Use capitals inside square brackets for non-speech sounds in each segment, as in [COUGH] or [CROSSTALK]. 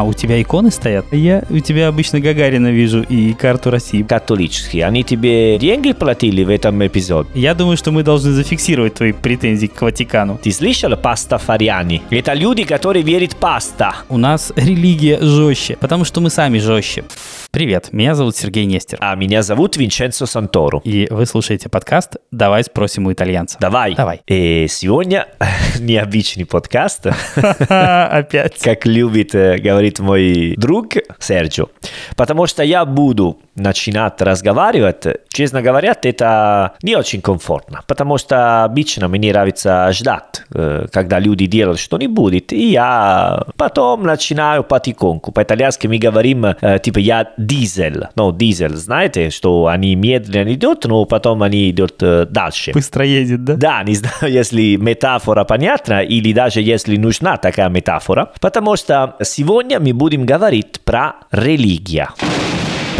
А, у тебя иконы стоят? Я у тебя обычно Гагарина вижу и карту России. Католические. Они тебе деньги платили в этом эпизоде? Я думаю, что мы должны зафиксировать твои претензии к Ватикану. Ты слышал пастафариане? Это люди, которые верят паста. У нас религия жестче, потому что мы сами жестче. Привет, меня зовут Сергей Нестер. А меня зовут Винченцо Санторо. И вы слушаете подкаст «Давай спросим у итальянца». Давай. Давай. И сегодня [LAUGHS] необычный подкаст, [LAUGHS] Опять. как любит э, говорит мой друг Серджо. Потому что я буду начинать разговаривать, честно говоря, это не очень комфортно. Потому что обычно мне нравится ждать, э, когда люди делают что-нибудь, и я потом начинаю потихоньку. По-итальянски мы говорим, э, типа, я дизель. Ну, дизель, знаете, что они медленно идут, но потом они идут э, дальше. Быстро едет, да? Да, не [LAUGHS] знаю, если метафора понятна или даже если нужна такая метафора, потому что сегодня мы будем говорить про религия.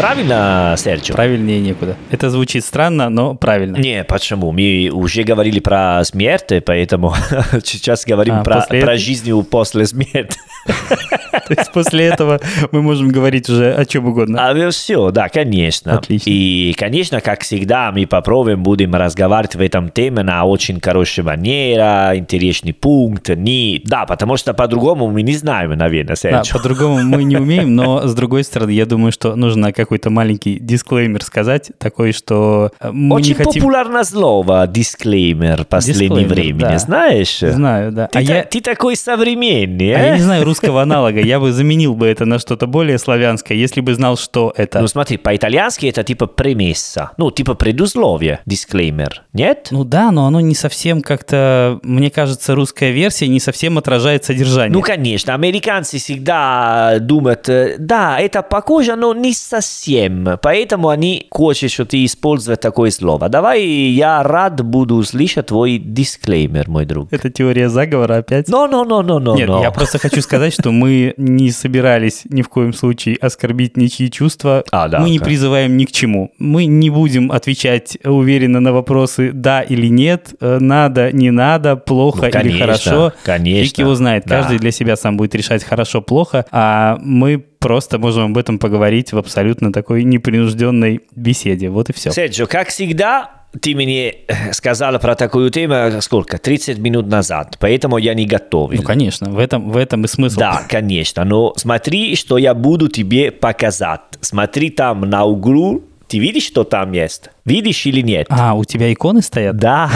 Правильно, Серджио? Правильнее некуда. Это звучит странно, но правильно. Не, почему? Мы уже говорили про смерть, поэтому [LAUGHS] сейчас говорим А, про, после про жизнь после смерти. [LAUGHS] То есть после этого мы можем говорить уже о чем угодно. А все, да, конечно. Отлично. И, конечно, как всегда, мы попробуем, будем разговаривать в этом теме на очень хорошей манере, интересный пункт. Не... Да, потому что по-другому мы не знаем, наверное, Да, Серджио. по-другому мы не умеем, но с другой стороны, я думаю, что нужно какой-то маленький дисклеймер сказать, такой, что э, мы Очень не хотим... популярное слово дисклеймер в последнее времени, да. знаешь? Знаю, да. Ты, а та- я... ты такой современный, а э? я не знаю [LAUGHS] русского аналога, я бы заменил бы это на что-то более славянское, если бы знал, что это. Ну смотри, по-итальянски это типа премесса, ну типа предусловие, дисклеймер, нет? Ну да, но оно не совсем как-то, мне кажется, русская версия не совсем отражает содержание. Ну, конечно, американцы всегда думают, э, да, это похоже, но не совсем. Поэтому они хотят, что ты используешь такое слово. Давай, я рад буду услышать твой дисклеймер, мой друг. Это теория заговора опять. Но, но, но, но, но, Нет, но. я просто хочу сказать, что мы не собирались ни в коем случае оскорбить ничьи чувства. А, да, мы не призываем ни к чему. Мы не будем отвечать уверенно на вопросы «да» или «нет», э, «надо», «не надо», «плохо» Ну, или «хорошо». конечно, Фиг его знает. да. Каждый для себя сам будет решать «хорошо», «плохо», а мы просто можем об этом поговорить в абсолютно такой непринужденной беседе. Вот и все. Серджо, как всегда, ты мне э, сказал про такую тему, сколько, 30 минут назад, поэтому я не готовил. Ну, конечно, в этом, в этом и смысл. Да, конечно, но смотри, что я буду тебе показать. Смотри там на углу, ты видишь, что там есть? Видишь или нет? А, у тебя иконы стоят? Да,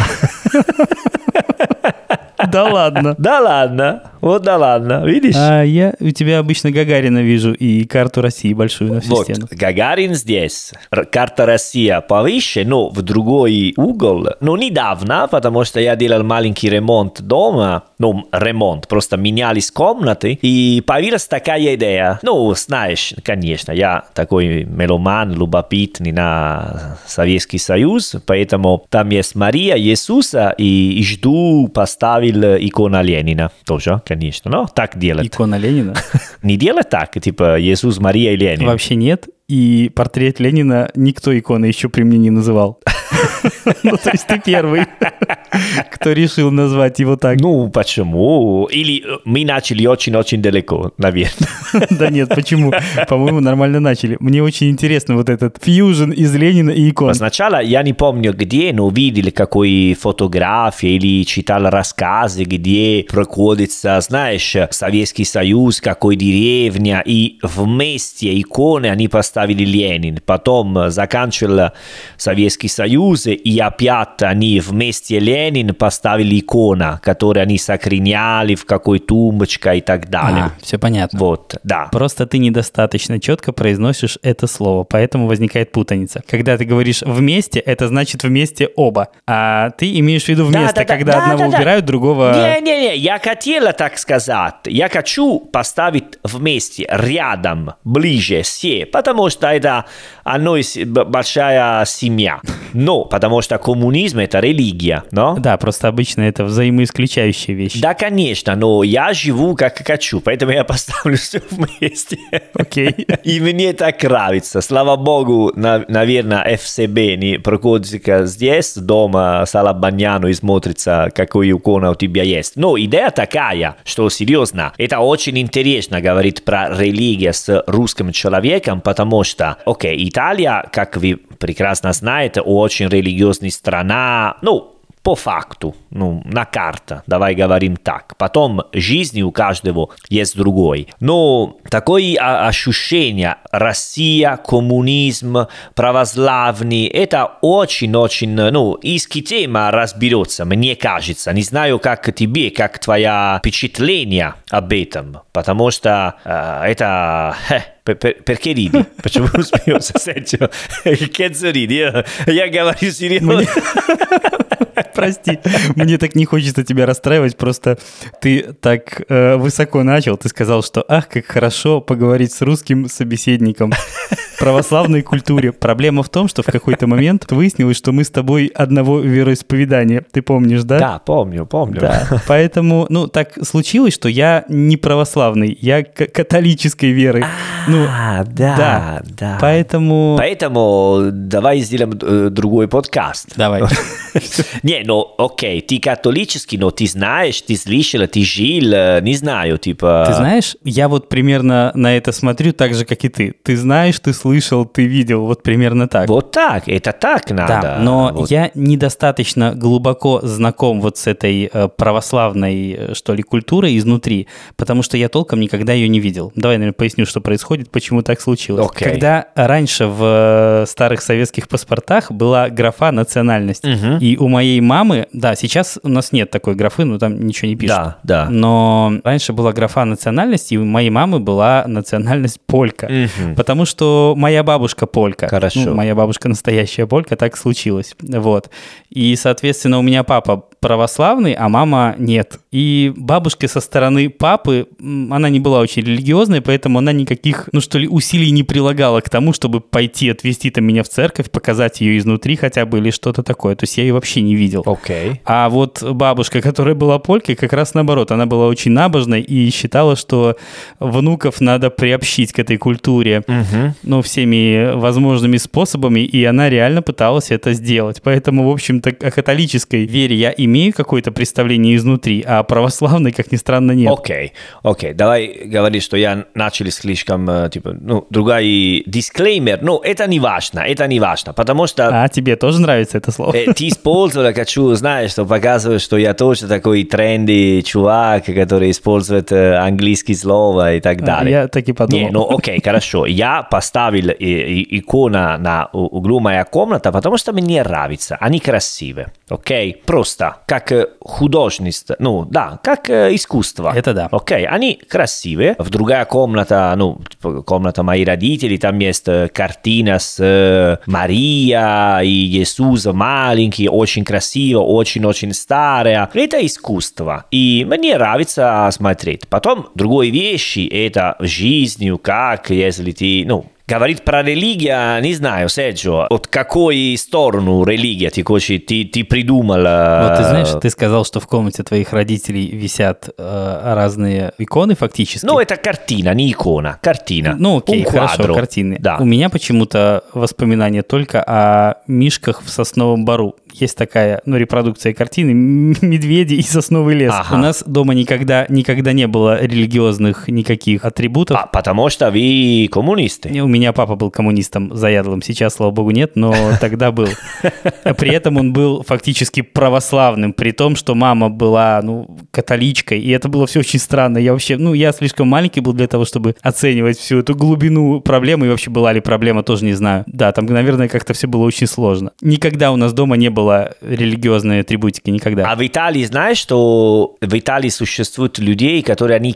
[LAUGHS] Да ладно. да ладно, вот да ладно, видишь? А я у тебя обычно Гагарина вижу и карту России большую на всю Вот, стену. Гагарин здесь, карта Россия повыше, но в другой угол. Но недавно, потому что я делал маленький ремонт дома, ну, ремонт, просто менялись комнаты, и появилась такая идея. Ну, знаешь, конечно, я такой меломан, любопытный на Советский Союз, поэтому там есть Мария, Иисуса, и жду поставил икона Ленина. Тоже, конечно, но так делать. Икона Ленина? Не делать так, типа Иисус, Мария и Ленин. Вообще нет. И портрет Ленина никто иконы еще при мне не называл. [LAUGHS] Ну, то есть ты первый, [LAUGHS] кто решил назвать его так. Ну, почему? Или э, мы начали очень-очень далеко, наверное. [LAUGHS] Да нет, почему? По-моему, нормально начали. Мне очень интересно вот этот фьюжн из Ленина и икон. Сначала я не помню где, но видел какой фотографии или читал рассказы, где проходится, знаешь, Советский Союз, какой деревня, и вместе иконы они поставили Ленин. Потом заканчивал Советский Союз, и опять они вместе Ленин поставили икона, которую они сохраняли в какой тумбочке и так далее. все понятно. Вот, да. Просто ты недостаточно четко произносишь это слово, поэтому возникает путаница. Когда ты говоришь вместе, это значит вместе оба. А ты имеешь в виду Да, вместо, да, да, когда да, одного да, да. убирают, другого... Не-не-не, я хотела так сказать. Я хочу поставить вместе, рядом, ближе все, потому потому что это оно большая семья. Но потому что коммунизм это религия, но? Да, просто обычно это взаимоисключающие вещи. Да, конечно, но я живу как хочу, поэтому я поставлю [LAUGHS] все вместе. Окей. Okay. [LAUGHS] И мне так нравится. Слава богу, на, наверное, ФСБ не проходит здесь, дома с Алабаньяну и смотрится, какой икона у тебя есть. Но идея такая, что серьезно, это очень интересно говорить про религию с русским человеком, потому что, окей, Италия, как вы прекрасно знаете, очень религиозная страна, ну, по факту, ну, на карта, давай говорим так. Потом жизнь у каждого есть другой. Но такое ощущение Россия, коммунизм, православный, это очень-очень, ну, иски тема разберется, мне кажется. Не знаю, как тебе, как твое впечатление об этом, потому что э, это... Per, per, perché ridi? Почему смеешься, Серджио? Ridi? Я, я говорю серьезно. Прости, мне так не хочется тебя расстраивать, просто ты так э, высоко начал, ты сказал, что ах, как хорошо поговорить с русским собеседником [LAUGHS] православной культуре. Проблема в том, что в какой-то момент выяснилось, что мы с тобой одного вероисповедания. Ты помнишь, да? Да, помню, помню. Да. Поэтому, ну, так случилось, что я не православный, я католической веры. А, ну, да, да, да. Поэтому... Поэтому давай сделаем э, другой подкаст. Давай. [LAUGHS] Не, ну, окей, ты католический, но ты знаешь, ты слышал, ты жил, э, не знаю, типа... Ты знаешь, я вот примерно на это смотрю так же, как и ты. Ты знаешь, ты слышал, ты видел, вот примерно так. Вот так, это так надо. Да, но вот. я недостаточно глубоко знаком вот с этой э, православной, э, что ли, культурой изнутри, потому что я толком никогда ее не видел. Давай, наверное, поясню, что происходит, почему так случилось. Okay. Когда раньше в старых советских паспортах была графа национальность, Мгм. и у моей мамы, да, сейчас у нас нет такой графы, ну там ничего не пишут. Да, да. Но раньше была графа национальность, и у моей мамы была национальность полька. Мгм. Потому что моя бабушка полька. Хорошо. Ну, моя бабушка настоящая полька, так случилось. Вот. И, соответственно, у меня папа православный, а мама нет. И бабушка со стороны папы, она не была очень религиозной, поэтому она никаких, ну что ли, усилий не прилагала к тому, чтобы пойти отвезти там меня в церковь, показать ее изнутри хотя бы или что-то такое. То есть я ее вообще не видел. Окей. А вот бабушка, которая была полькой, как раз наоборот, она была очень набожной и считала, что внуков надо приобщить к этой культуре, Мгм. ну, всеми возможными способами, и она реально пыталась это сделать. Поэтому, в общем-то, о католической вере я имею какое-то представление изнутри, а о православной, как ни странно, нет. Окей, окей, давай говори, что я начал слишком, э, типа, ну, другой дисклеймер, но это не важно, это не важно, потому что А тебе тоже нравится это слово? э, ты использовал, хочу, знаешь, что показывает, что я тоже такой тренди чувак, который использует э, английские слова и так далее. Я так и подумал. Не, ну окей, хорошо. Я поставил и- и- икона на углу моя комната, потому что мне нравится. Они красивые, окей? Просто как э, художество, ну да, как э, искусство. Это да. Окей, они красивые. В другая комната, ну, типа, комната моих родителей, там есть э, картина с э, Мария и Иисус маленький, очень красиво, очень-очень старая. Это искусство. И мне нравится смотреть. Потом другой вещи, это жизнью, как, если ты, ну, Говорить про религию, не знаю, Серджио, от какой сторону религия ты, хочешь, ты, ты придумал? э, Вот ты знаешь, ты сказал, что в комнате твоих родителей висят э, разные иконы фактически. Ну, это картина, не икона, картина. Ну, окей, Un хорошо, quadro. картины. Да. У меня почему-то воспоминания только о мишках в сосновом бару. Есть такая, ну, репродукция картины «Медведи и сосновый лес». Ага. У нас дома никогда, никогда не было религиозных никаких атрибутов. А, потому что вы коммунисты. У меня папа был коммунистом заядлым, сейчас, слава богу, нет, но [LAUGHS] тогда был. При этом он был фактически православным, при том, что мама была, ну, католичкой, и это было все очень странно. Я вообще, ну, я слишком маленький был для того, чтобы оценивать всю эту глубину проблемы, и вообще была ли проблема, тоже не знаю. Да, там, наверное, как-то все было очень сложно. Никогда у нас дома не было религиозной атрибутики, никогда. А в Италии знаешь, что в Италии существуют людей, которые они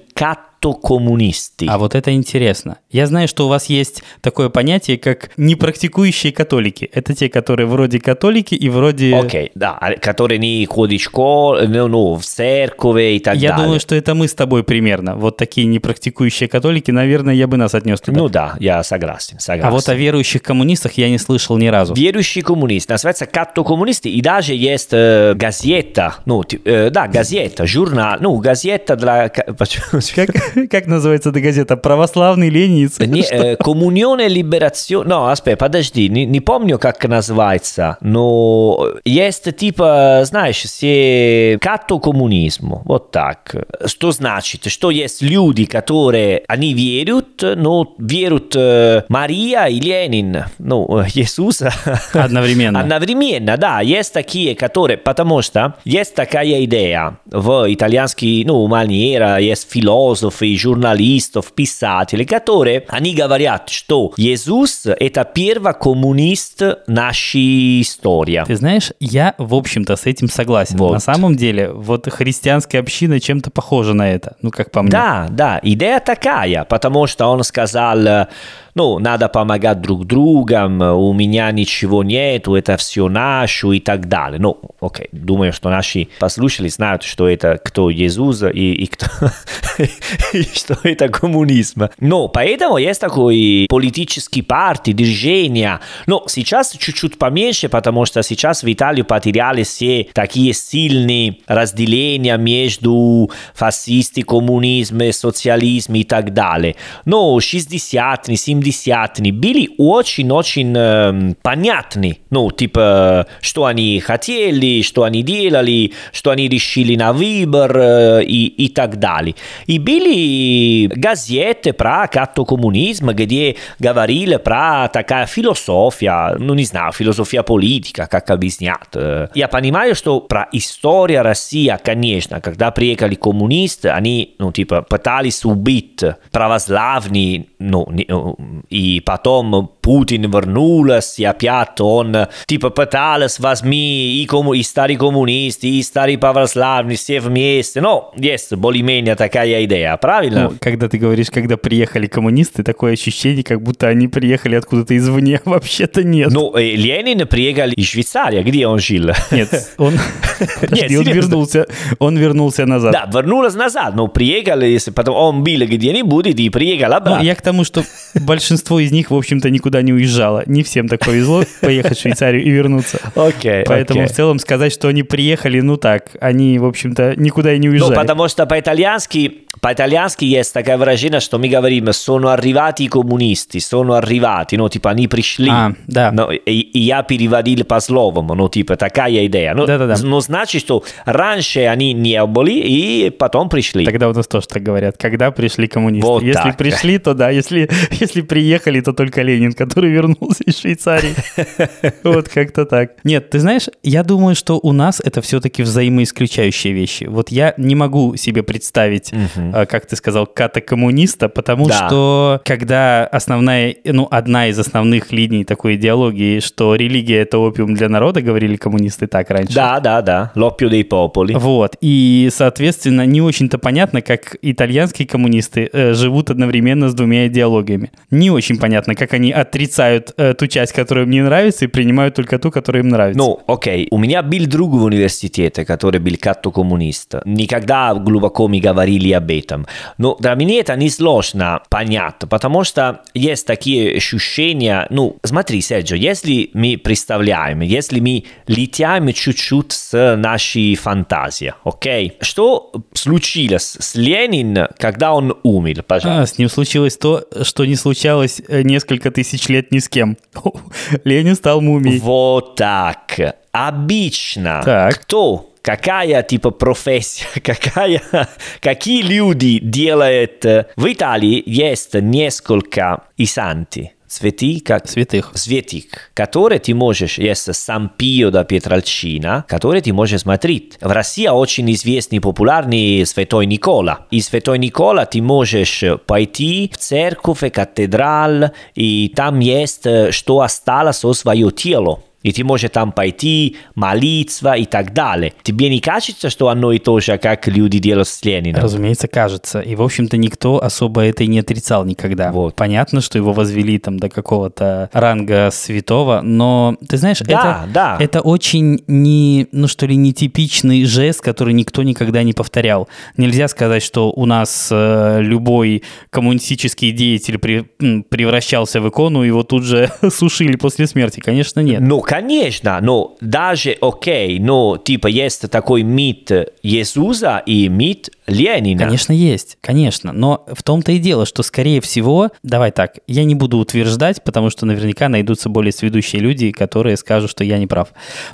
катокоммунисты. А вот это интересно. Я знаю, что у вас есть такое понятие, как непрактикующие католики. Это те, которые вроде католики и вроде... Окей, да, а, которые не ходят в школу, ну, ну, в церковь и так Я далее. думаю, что это мы с тобой примерно. Вот такие непрактикующие католики, наверное, я бы нас отнес туда. Ну да, я согласен, согласен. а вот о верующих коммунистах я не слышал ни разу. Верующие коммунисты, называется катто-коммунисты, и даже есть э, газета, ну, э, да, газета, журнал, ну, газета для... [LAUGHS] Как, [LAUGHS] как называется эта газета? Православный ленинец? Не, [LAUGHS] э, Коммуниone Liberazione... No, aspetta, подожди, не, не помню, как называется, но есть типа, знаешь, все катто-коммунизм, вот так. Что значит? Что есть люди, которые, они верят, но верят э, Мария и Ленин, ну, э, Иисуса. [LAUGHS] Одновременно. Одновременно, да. Есть такие, которые... Потому что есть такая идея в итальянской, ну, манера, есть философы, журналистов, писатели, которые, они говорят, что Иисус – это первый коммунист нашей истории. Ты знаешь, я, в общем-то, с этим согласен. Вот. На самом деле, вот христианская община чем-то похожа на это. Ну, как по мне. Да, да, идея такая, потому что он сказал, ну, надо помогать друг другам, у меня ничего нету, это все наше и так далее. Ну, окей, думаю, что наши послушатели знают, что это кто Иисус и, и кто, [LAUGHS] и что это коммунизм. Но поэтому есть такой политический партии, движения. Но сейчас чуть-чуть поменьше, потому что сейчас в Италии потеряли все такие сильные разделения между фашисты, коммунизм, социализм и так далее. Но 60-е, 70-е были очень-очень эм, понятны. Ну, типа, что они хотели, что они делали, что они решили на выбор э, и, и так далее. И были газеты про катокоммунизм, где говорили про такая философия, ну, не знаю, философия политика, как объяснять. Э, Я понимаю, что про историю России, конечно, когда приехали коммунисты, они, ну, типа, пытались убить православные, ну, э, и потом Путин вернулся, и опять он, типа, пытался возьми и, кому, и старые коммунисты, и старые православные все вместе. Ну, есть более-менее такая идея, правильно? Ну, когда ты говоришь, когда приехали коммунисты, такое ощущение, как будто они приехали откуда-то извне. [LAUGHS] Вообще-то нет. Ну, э, Ленин приехал из Швейцарии, где он жил? Нет, он, [LAUGHS] [LAUGHS] Подожди, он серьезно. вернулся, он вернулся назад. Да, вернулся назад, но приехал, если потом он был где-нибудь и приехал Ну, обратно. я к тому, что большинство из них, в общем-то, никуда не уезжало. Не всем так повезло [LAUGHS] поехать в Швейцарию и вернуться. Окей, Поэтому в целом сказать, что они приехали, ну так, они, в общем-то, никуда и не Ну, уезжали. потому что по-итальянски, по-итальянски есть такое выражение, что мы говорим «sono arrivati comunisti», «sono arrivati», ну, типа, они пришли. А, да. Ну, и, и я переводил по-словому, ну, типа, такая идея. Ну, Да-да-да. ну, значит, что раньше они не были, и потом пришли. Тогда у нас тоже так говорят, когда пришли коммунисты. Вот если так. пришли, то да, если, [LAUGHS] если приехали, то только Ленин, который вернулся из Швейцарии. [LAUGHS] Вот как-то так. Нет, ты знаешь, я думаю, что у нас это все-таки взаимоисключающие вещи. Вот я не могу себе представить, э, как ты сказал, ката-коммуниста, потому что когда основная, ну, одна из основных линий такой идеологии, что религия — это опиум для народа, говорили коммунисты так раньше. Да, да, да, l'oppio dei popoli. Вот. И, соответственно, не очень-то понятно, как итальянские коммунисты э, живут одновременно с двумя идеологиями. Не очень понятно, как они отрицают э, ту часть, которая им не нравится, и принимают только ту, которая им нравится. Ну, окей, у меня был друг в университете, который был катто-коммунист. Никогда глубоко мы говорили об этом. Но для меня это несложно понять, потому что есть такие ощущения, ну, смотри, Серджо, если мы представляем, если мы летаем чуть-чуть с нашей фантазией, окей? Что случилось с Лениным, когда он умер, пожалуйста? А, с ним случилось то, что не случалось э, несколько тысяч лет ни с кем. [LAUGHS] Ленин стал мумией. Вот так. Обычно. Так. Кто? Какая типа профессия, [LAUGHS] какая, какие люди делают... э, В Италии есть несколько и святые, как Святых. святик, которые ты можешь, есть Сан Пио да Петральчина, которые ты можешь смотреть. В России очень известный популярный Святой Никола. И Святой Никола ты можешь пойти в церковь, катедрал, и там есть, что осталось от свое тело. И ты можешь там пойти, молиться и так далее. Тебе не кажется, что оно и то же, как люди делают с Лениным? Разумеется, кажется. И, в общем-то, никто особо это и не отрицал никогда. Вот. Понятно, что его возвели там до какого-то ранга святого, но, ты знаешь, Да, это, да. это очень не, ну что ли, нетипичный жест, который никто никогда не повторял. Нельзя сказать, что у нас э, любой коммунистический деятель при- превращался в икону, его тут же [LAUGHS] сушили после смерти. Конечно, нет. Ну, конечно, но даже окей, но типа есть такой мит Иисуса и мит Ленина. Конечно, есть, конечно. Но в том-то и дело, что, скорее всего, давай так, я не буду утверждать, потому что наверняка найдутся более сведущие люди, которые скажут, что я не прав.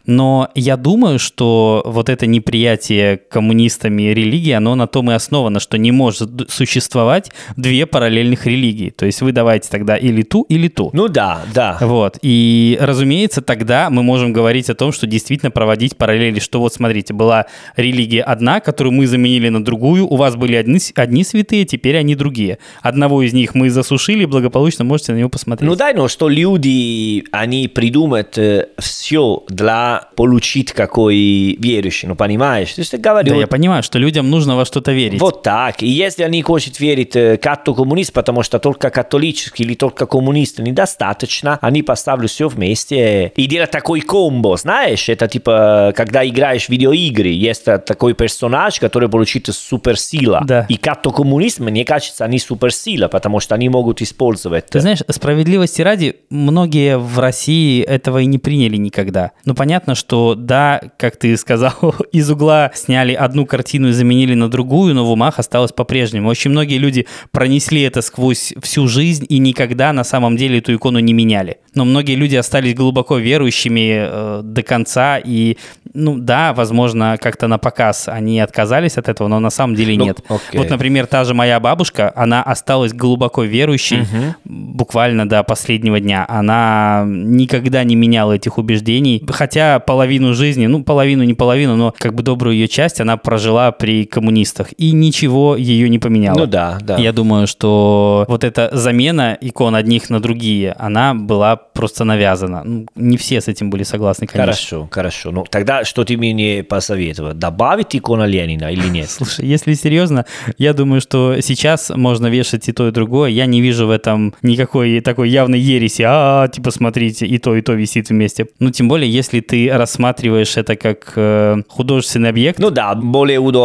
Но я думаю, что вот это неприятие коммунистами религии, оно на том и основано, что не может существовать две параллельных религии. То есть вы давайте тогда или ту, или ту. Ну да, да. Вот. И, разумеется, тогда мы можем говорить о том, что действительно проводить параллели, что вот смотрите, была религия одна, которую мы заменили на другую, у вас были одни, одни святые, теперь они другие. Одного из них мы засушили, благополучно можете на него посмотреть. Ну дай, ну что люди, они придумают все для получить какой верующий, ну понимаешь? То есть я говорю, Да, я понимаю, что людям нужно во что-то верить. Вот так. И если они хотят верить э, катто-коммунист, потому что только католический или только коммунист недостаточно, они поставлю все вместе и делают такой комбо, знаешь? Это типа, когда играешь в видеоигры, есть такой персонаж, который получит суперсила. Да. И катто-коммунист, мне кажется, они суперсила, потому что они могут использовать. Ты знаешь, справедливости ради, многие в России этого и не приняли никогда. Ну, понятно, что да, как ты сказал, [LAUGHS] из угла сняли одну картину и заменили на другую, но в умах осталось по-прежнему. Очень многие люди пронесли это сквозь всю жизнь и никогда на самом деле эту икону не меняли. Но многие люди остались глубоко верующими э, до конца и, ну да, возможно, как-то на показ они отказались от этого, но на самом деле Ну, нет. окей. Вот, например, та же моя бабушка, она осталась глубоко верующей буквально до последнего дня. Она никогда не меняла этих убеждений, хотя половину жизни, ну, половину, не половину, но как бы добрую ее часть она прожила при коммунистах, и ничего ее не поменяло. Ну да, да. Я думаю, что вот эта замена икон одних на другие, она была просто навязана. Ну, Не все с этим были согласны, конечно. Хорошо, хорошо. Ну тогда что ты мне посоветовал? Добавить икона Ленина или нет? [LAUGHS] Слушай, если серьезно, я думаю, что сейчас можно вешать и то, и другое. Я не вижу в этом никакой такой явной ереси. А, типа, смотрите, и то, и то висит вместе. Ну, тем более, если ты рассматриваешь это как э, художественный объект. Ну да, более удобно,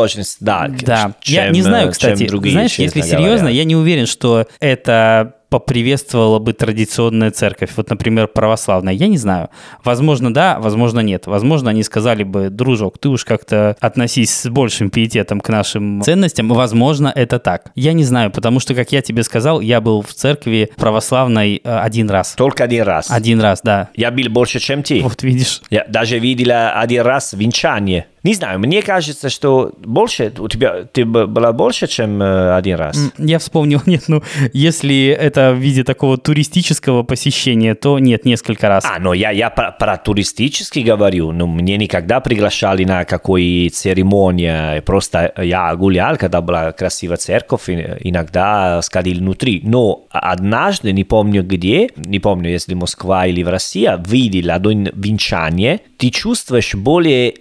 да. да, я чем, не знаю, э, кстати. другие, знаешь, если серьезно, говоря. я не уверен, что это поприветствовала бы традиционная церковь, вот, например, православная, я не знаю. Возможно, да, возможно, нет. Возможно, они сказали бы, дружок, ты уж как-то относись с большим пиететом к нашим ценностям. Возможно, это так. Я не знаю, потому что, как я тебе сказал, я был в церкви православной э, один раз. Только один раз. Один раз, да. Я был больше, чем ты. Вот видишь. Я даже видел один раз венчание. Не знаю, мне кажется, что больше, у тебя, ты была больше, чем э, один раз. Я вспомнил, [LAUGHS] нет, ну, если это в виде такого туристического посещения, то нет, несколько раз. А, но я, я про, про туристический говорю, но мне никогда приглашали на какой церемония, просто я гулял, когда была красивая церковь, иногда сходил внутри. Но однажды, не помню где, не помню, если Москва или в России, видел одно венчание, ты чувствуешь более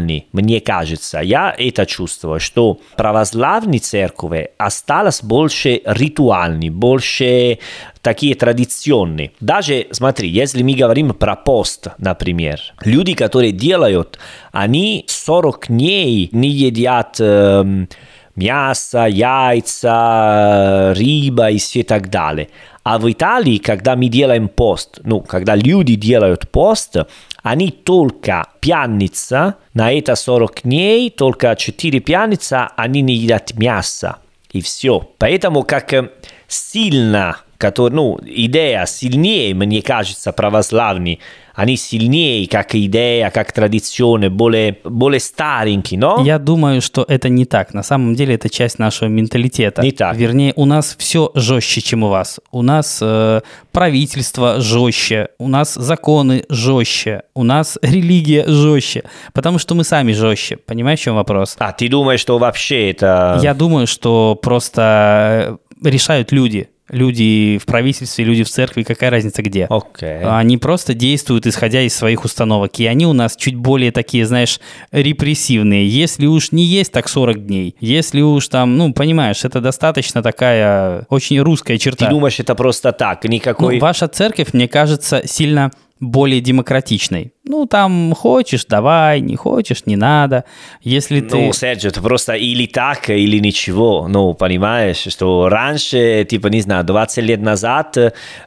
ритуальный, мне кажется. Я это чувствую, что православные церкви осталось больше ритуальный, больше такие традиционные. Даже, смотри, если мы говорим про пост, например, люди, которые делают, они 40 дней не едят эм, мясо, яйца, рыба и все так далее. А в Италии, когда мы делаем пост, ну, когда люди делают пост, они только пьяница, на это 40 дней, только 4 пьяница, они не едят мясо. И все. Поэтому как э, сильно, который, ну, идея сильнее, мне кажется, православный, они сильнее, как идея, как традиционные, более, более старенькие, но? Я думаю, что это не так. На самом деле это часть нашего менталитета. Не так. Вернее, у нас все жестче, чем у вас. У нас э, правительство жестче, у нас законы жестче, у нас религия жестче, потому что мы сами жестче. Понимаешь, в чем вопрос? А, ты думаешь, что вообще это... Я думаю, что просто э, решают люди. Люди в правительстве, люди в церкви, какая разница где. Ok. Они просто действуют, исходя из своих установок. И они у нас чуть более такие, знаешь, репрессивные. Если уж не есть, так 40 дней. Если уж там, ну, понимаешь, это достаточно такая очень русская черта. Ты думаешь, это просто так? Никакой... Ну, ваша церковь, мне кажется, сильно более демократичной. Ну, там хочешь, давай, не хочешь, не надо. Если ты... Ну, Серджио, это просто или так, или ничего. Ну, понимаешь, что раньше, типа, не знаю, 20 лет назад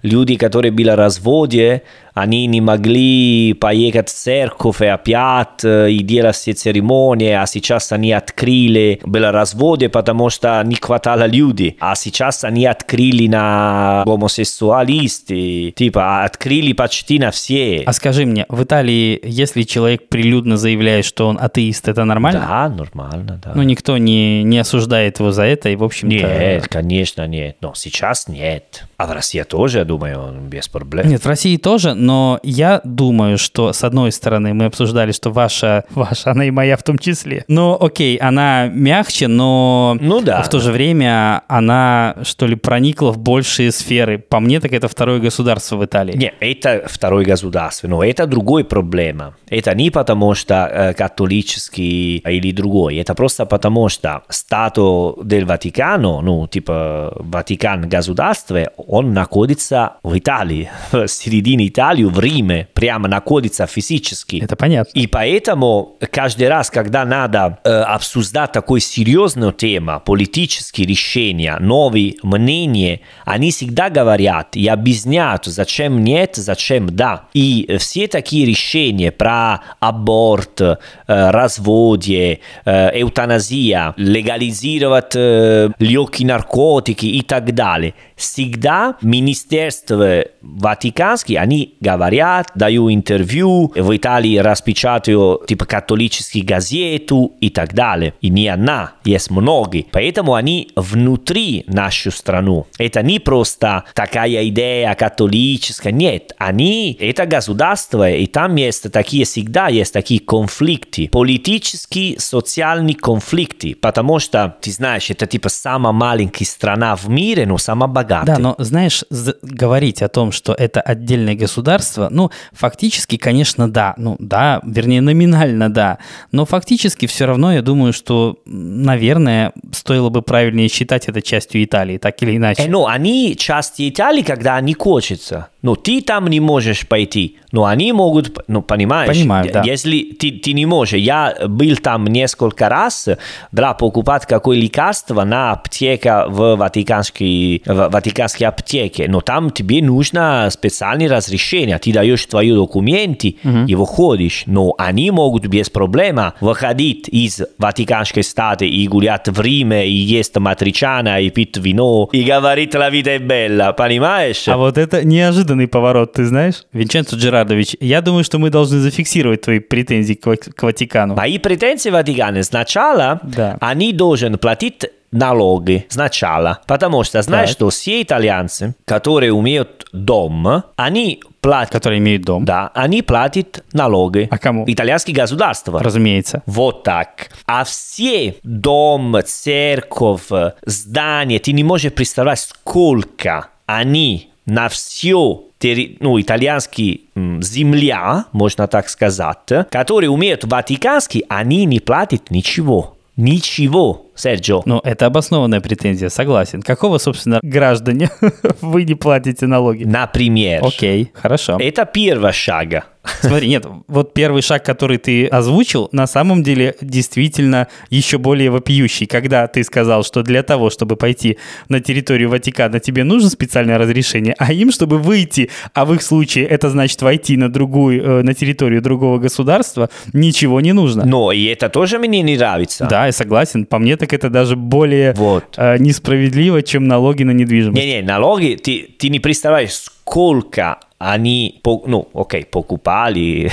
люди, которые были в разводе, они не могли поехать в церковь и опять и делать все церемонии, а сейчас они открыли, было разводе, потому что не хватало людей, а сейчас они открыли на гомосексуалисты, типа, открыли почти на все. А скажи мне, в Италии, если человек прилюдно заявляет, что он атеист, это нормально? Да, нормально, да. Ну, никто не, не осуждает его за это, и, в общем-то... Нет, конечно, нет. Но сейчас нет. А в России тоже, я думаю, без проблем. Нет, в России тоже, но я думаю, что, с одной стороны, мы обсуждали, что ваша, ваша, она и моя в том числе. Но, окей, она мягче, но Ну да. в то же время она, что ли, проникла в большие сферы. По мне, так это второе государство в Италии. Нет, это второе государство, но это другой проблема. Это не потому, что э, католический или другой, это просто потому, что статус del Ватикано, ну, типа Ватикан государство, он находится в Италии, [LAUGHS] в середине Италии, в Риме, прямо находится физически. Это понятно. И поэтому каждый раз, когда надо э, обсуждать такую серьезную тему, политические решения, новые мнения, они всегда говорят и объясняют, зачем нет, зачем да. И все такие решения про аборт, э, разводе, э, эутаназия, легализировать э, легкие наркотики и так далее, всегда министерство ватиканские, они говорят, дают интервью, в Италии распечатают типа католические газету и так далее. И не одна, есть многие. Поэтому они внутри нашу страну. Это не просто такая идея католическая, нет. Они, это государство, и там есть такие, всегда есть такие конфликты. Политические, социальные конфликты. Потому что, ты знаешь, это типа самая маленькая страна в мире, но самая богатая. Да, но знаешь, говорить о том, что это отдельное государство, ну, фактически, конечно, да. Ну, да, вернее, номинально да. Но фактически все равно я думаю, что, наверное, стоило бы правильнее считать это частью Италии, так или иначе. Э, ну, они части Италии, когда они хочется. Ну, ты там не можешь пойти, но они могут, ну, понимаешь? Понимаю, да. Если ты, ты не можешь, я был там несколько раз, да, покупать какое лекарство на аптеке в ватиканской, в ватиканской аптеке, но там тебе нужно специальное разрешение, ты даешь твои документы и выходишь, но они могут без проблема выходить из ватиканской статы и гулять в Риме, и есть матричана, и пить вино, и говорить «la vita è bella», понимаешь? А вот это неожиданный поворот, ты знаешь? Винченцо Джерардович, я думаю, что мы должны зафиксировать твои претензии к, к Ватикану. Мои претензии Ватикана сначала Да. они должны платить налоги сначала, потому что знаешь, Так. что все итальянцы, которые умеют дом, они платят, Которые имеют дом. да, они платят налоги. А кому? Итальянские государства. Разумеется. Вот так. А все дом, церковь, здания, ты не можешь представлять, сколько они на все терри- ну, итальянский м, земля, можно так сказать, которые умеют ватиканский, они не платят ничего. Ничего, Серджо. Ну, это обоснованная претензия, согласен. Какого, собственно, граждане [LAUGHS] вы не платите налоги? Например. Окей, хорошо. Это первый шаг. Смотри, нет, вот первый шаг, который ты озвучил, на самом деле действительно еще более вопиющий. Когда ты сказал, что для того, чтобы пойти на территорию Ватикана, тебе нужно специальное разрешение, а им, чтобы выйти, а в их случае это значит войти на другую, э, на территорию другого государства, ничего не нужно. Но и это тоже мне не нравится. Да, я согласен. По мне, так это даже более Вот. э, несправедливо, чем налоги на недвижимость. Не-не, налоги, ты, ты не представляешь, сколько они, ну, окей, покупали,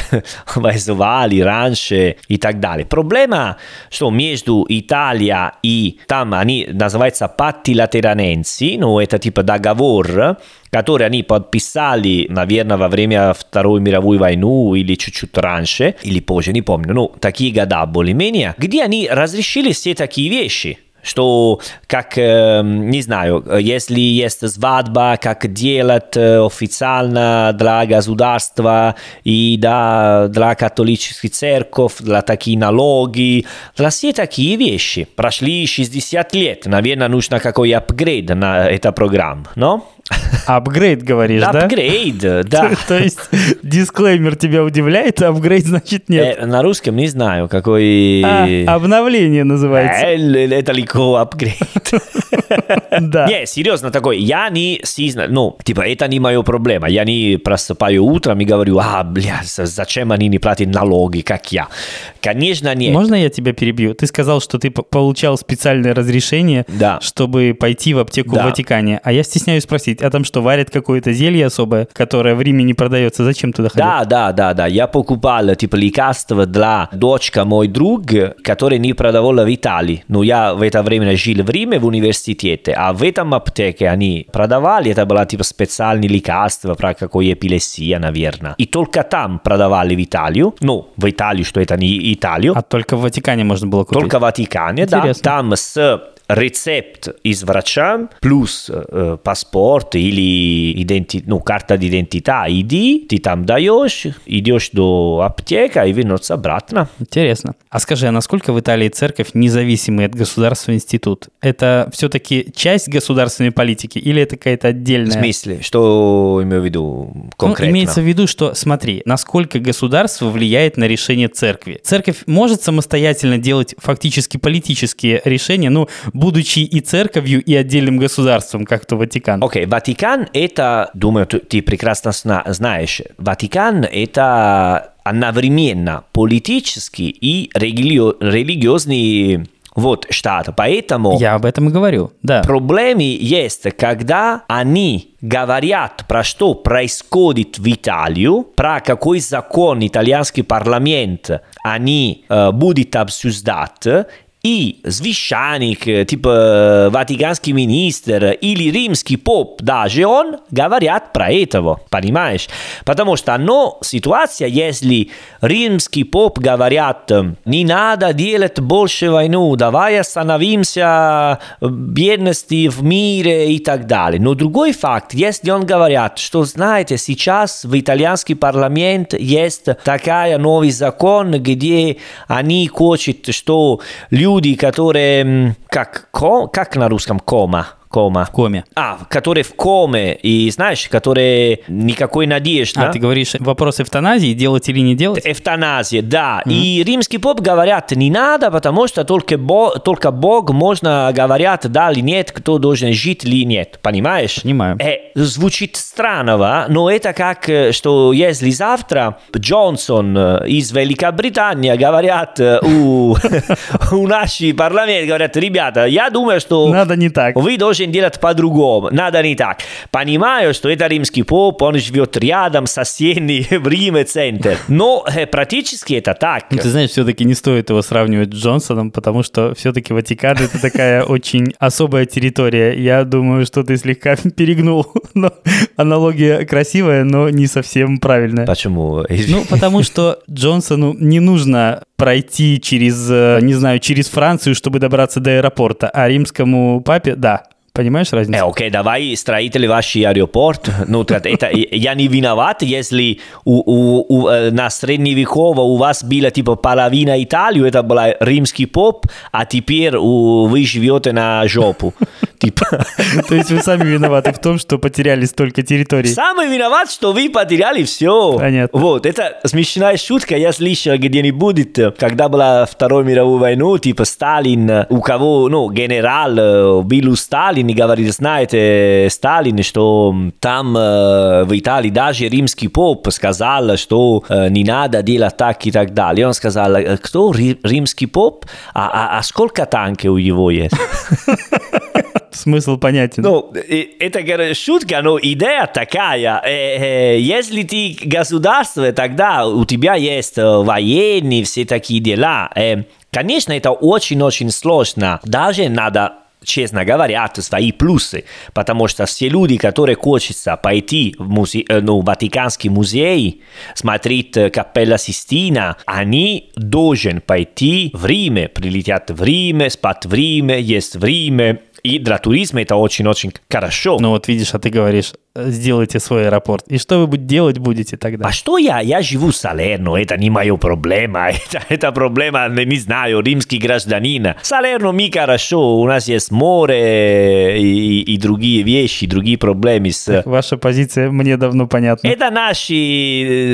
вызывали раньше и так далее. Проблема, что между Италией и там они называются пatti lateranensi, ну, это типа договор, который они подписали, наверное, во время Второй мировой войны или чуть-чуть раньше, или позже, не помню, ну, такие года более-менее, где они разрешили все такие вещи. Что как, э, не знаю, если есть свадьба, как делать э, официально для государства и да, для католической церкви, для такие налоги, для все такие вещи. Прошли 60 лет, наверное, нужно какой апгрейд на эту программу, но? Апгрейд, говоришь, да? Апгрейд, [LAUGHS] да. То есть дисклеймер тебя удивляет, а апгрейд значит нет. Э, на русском не знаю, какой... А, обновление называется. Э, это легко апгрейд. [LAUGHS] [LAUGHS] Да. Не, серьезно такой, я не сильно, ну, типа, это не моя проблема. Я не просыпаю утром и говорю, а, бля, зачем они не платят налоги, как я? Конечно, нет. Можно я тебя перебью? Ты сказал, что ты получал специальное разрешение, Да. чтобы пойти в аптеку Да. в Ватикане. А я стесняюсь спросить, а там что, варят какое-то зелье особое, которое в Риме не продается? Зачем туда ходить? Да, да, да, да. Я покупал типа лекарства для дочка мой друг, который не продавала в Италии. Но я в это время жил в Риме в университете, а в этом аптеке они продавали, это было типа специальные лекарства про какую эпилепсия, наверное. И только там продавали в Италию. Ну, в Италию, что это не Италию. А только в Ватикане можно было купить? Только в Ватикане, да. Интересно. Там с рецепт из врача плюс э, паспорт или иденти... ну, карта d'identità, ID, ты там даешь, идешь до аптека и вернуться обратно. Интересно. А скажи, а насколько в Италии церковь независимый от государства институт? Это все-таки часть государственной политики или это какая-то В отдельная? смысле, что имею в виду конкретно? Ну, имеется в виду, что, смотри, насколько государство влияет на решение церкви. Церковь может самостоятельно делать фактически политические решения, ну, будучи и церковью, и отдельным государством, как то Ватикан. Окей, Ватикан это, думаю, ты, ты прекрасно зна- знаешь, Ватикан это одновременно политический и религи- религиозный вот штат, поэтому... Я об этом и говорю, да. Проблемы есть, когда они говорят, про что происходит в Италию, про какой закон итальянский парламент они э, будут обсуждать, и священник, э, типа ватиканский министр или римский поп, даже он говорят про этого, понимаешь? Потому что, но ситуация, если римский поп говорят, не надо делать больше войну, давай остановимся бедности в мире и так далее. Но другой факт, если он говорят, что, знаете, сейчас в итальянский парламент есть такая новый закон, где они хотят, что люди, которые, м, как, ко- как на русском, кома, В коме. а, которые в коме, и знаешь, которые никакой надежды. А, ты говоришь, вопрос эвтаназии, делать или не делать? Эвтаназия, да. И римский поп говорят, не надо, потому что только, Бо- только Бог можно говорят, да или нет, кто должен жить или нет. Понимаешь? Понимаю. Э, звучит странно, но это как, э, что если завтра Джонсон э, из Великобритании говорят э, у, [LAUGHS] у нашей парламент, говорят, ребята, я думаю, что Надо не так. вы должны делать по-другому, надо не так. Понимаю, что это римский поп, он живет рядом, соседний [LAUGHS] в Риме центр, но э, практически это так. Ну, ты знаешь, все-таки не стоит его сравнивать с Джонсоном, потому что все-таки Ватикан это такая [LAUGHS] очень особая территория. Я думаю, что ты слегка [LAUGHS] перегнул. Но аналогия красивая, но не совсем правильная. Почему? Ну, потому что Джонсону не нужно пройти через, э, не знаю, через Францию, чтобы добраться до аэропорта, а римскому папе, да. Понимаешь разницу? Э, окей, давай строители ваши аэропорт. Ну, это, [LAUGHS] я не виноват, если у, у, у, э, на средневековье у вас была типа половина Италии, это был римский поп, а теперь у- вы живете на жопу. [LAUGHS] Типа, [LAUGHS] То есть вы сами виноваты в том, что потеряли столько территорий. самый виноват, что вы потеряли все. Понятно. Вот, это смешная шутка, я слышал где-нибудь, э, когда была Вторая мировая война, типа Сталин, э, у кого, ну, генерал был у Сталина и говорит, знаете, Сталин, что там э, в Италии даже римский поп сказал, что э, не надо делать так и так далее. Он сказал, «Э, кто ри- римский поп? А, а- а сколько танков у него есть? Смысл понятен. Ну, это шутка, но идея такая. Если ты государство, тогда у тебя есть военные, все такие дела. Конечно, это очень-очень сложно. Даже надо честно говоря, свои плюсы, потому что все люди, которые хочется пойти в, музе... Э, ну, Ватиканский музей, смотреть э, Капелла Систина, они должны пойти в Риме, прилетят в Риме, спать в Риме, есть в Риме, и для туризма это очень-очень хорошо. Ну вот видишь, а ты говоришь, сделайте свой аэропорт. И что вы делать будете тогда? А что я? Я живу в Салерно, это не моя проблема. [LAUGHS] Это, это проблема, не знаю, римский гражданин. Салерно ми хорошо, у нас есть море и, и другие вещи, другие проблемы. С... Ваша позиция мне давно понятна. Это наша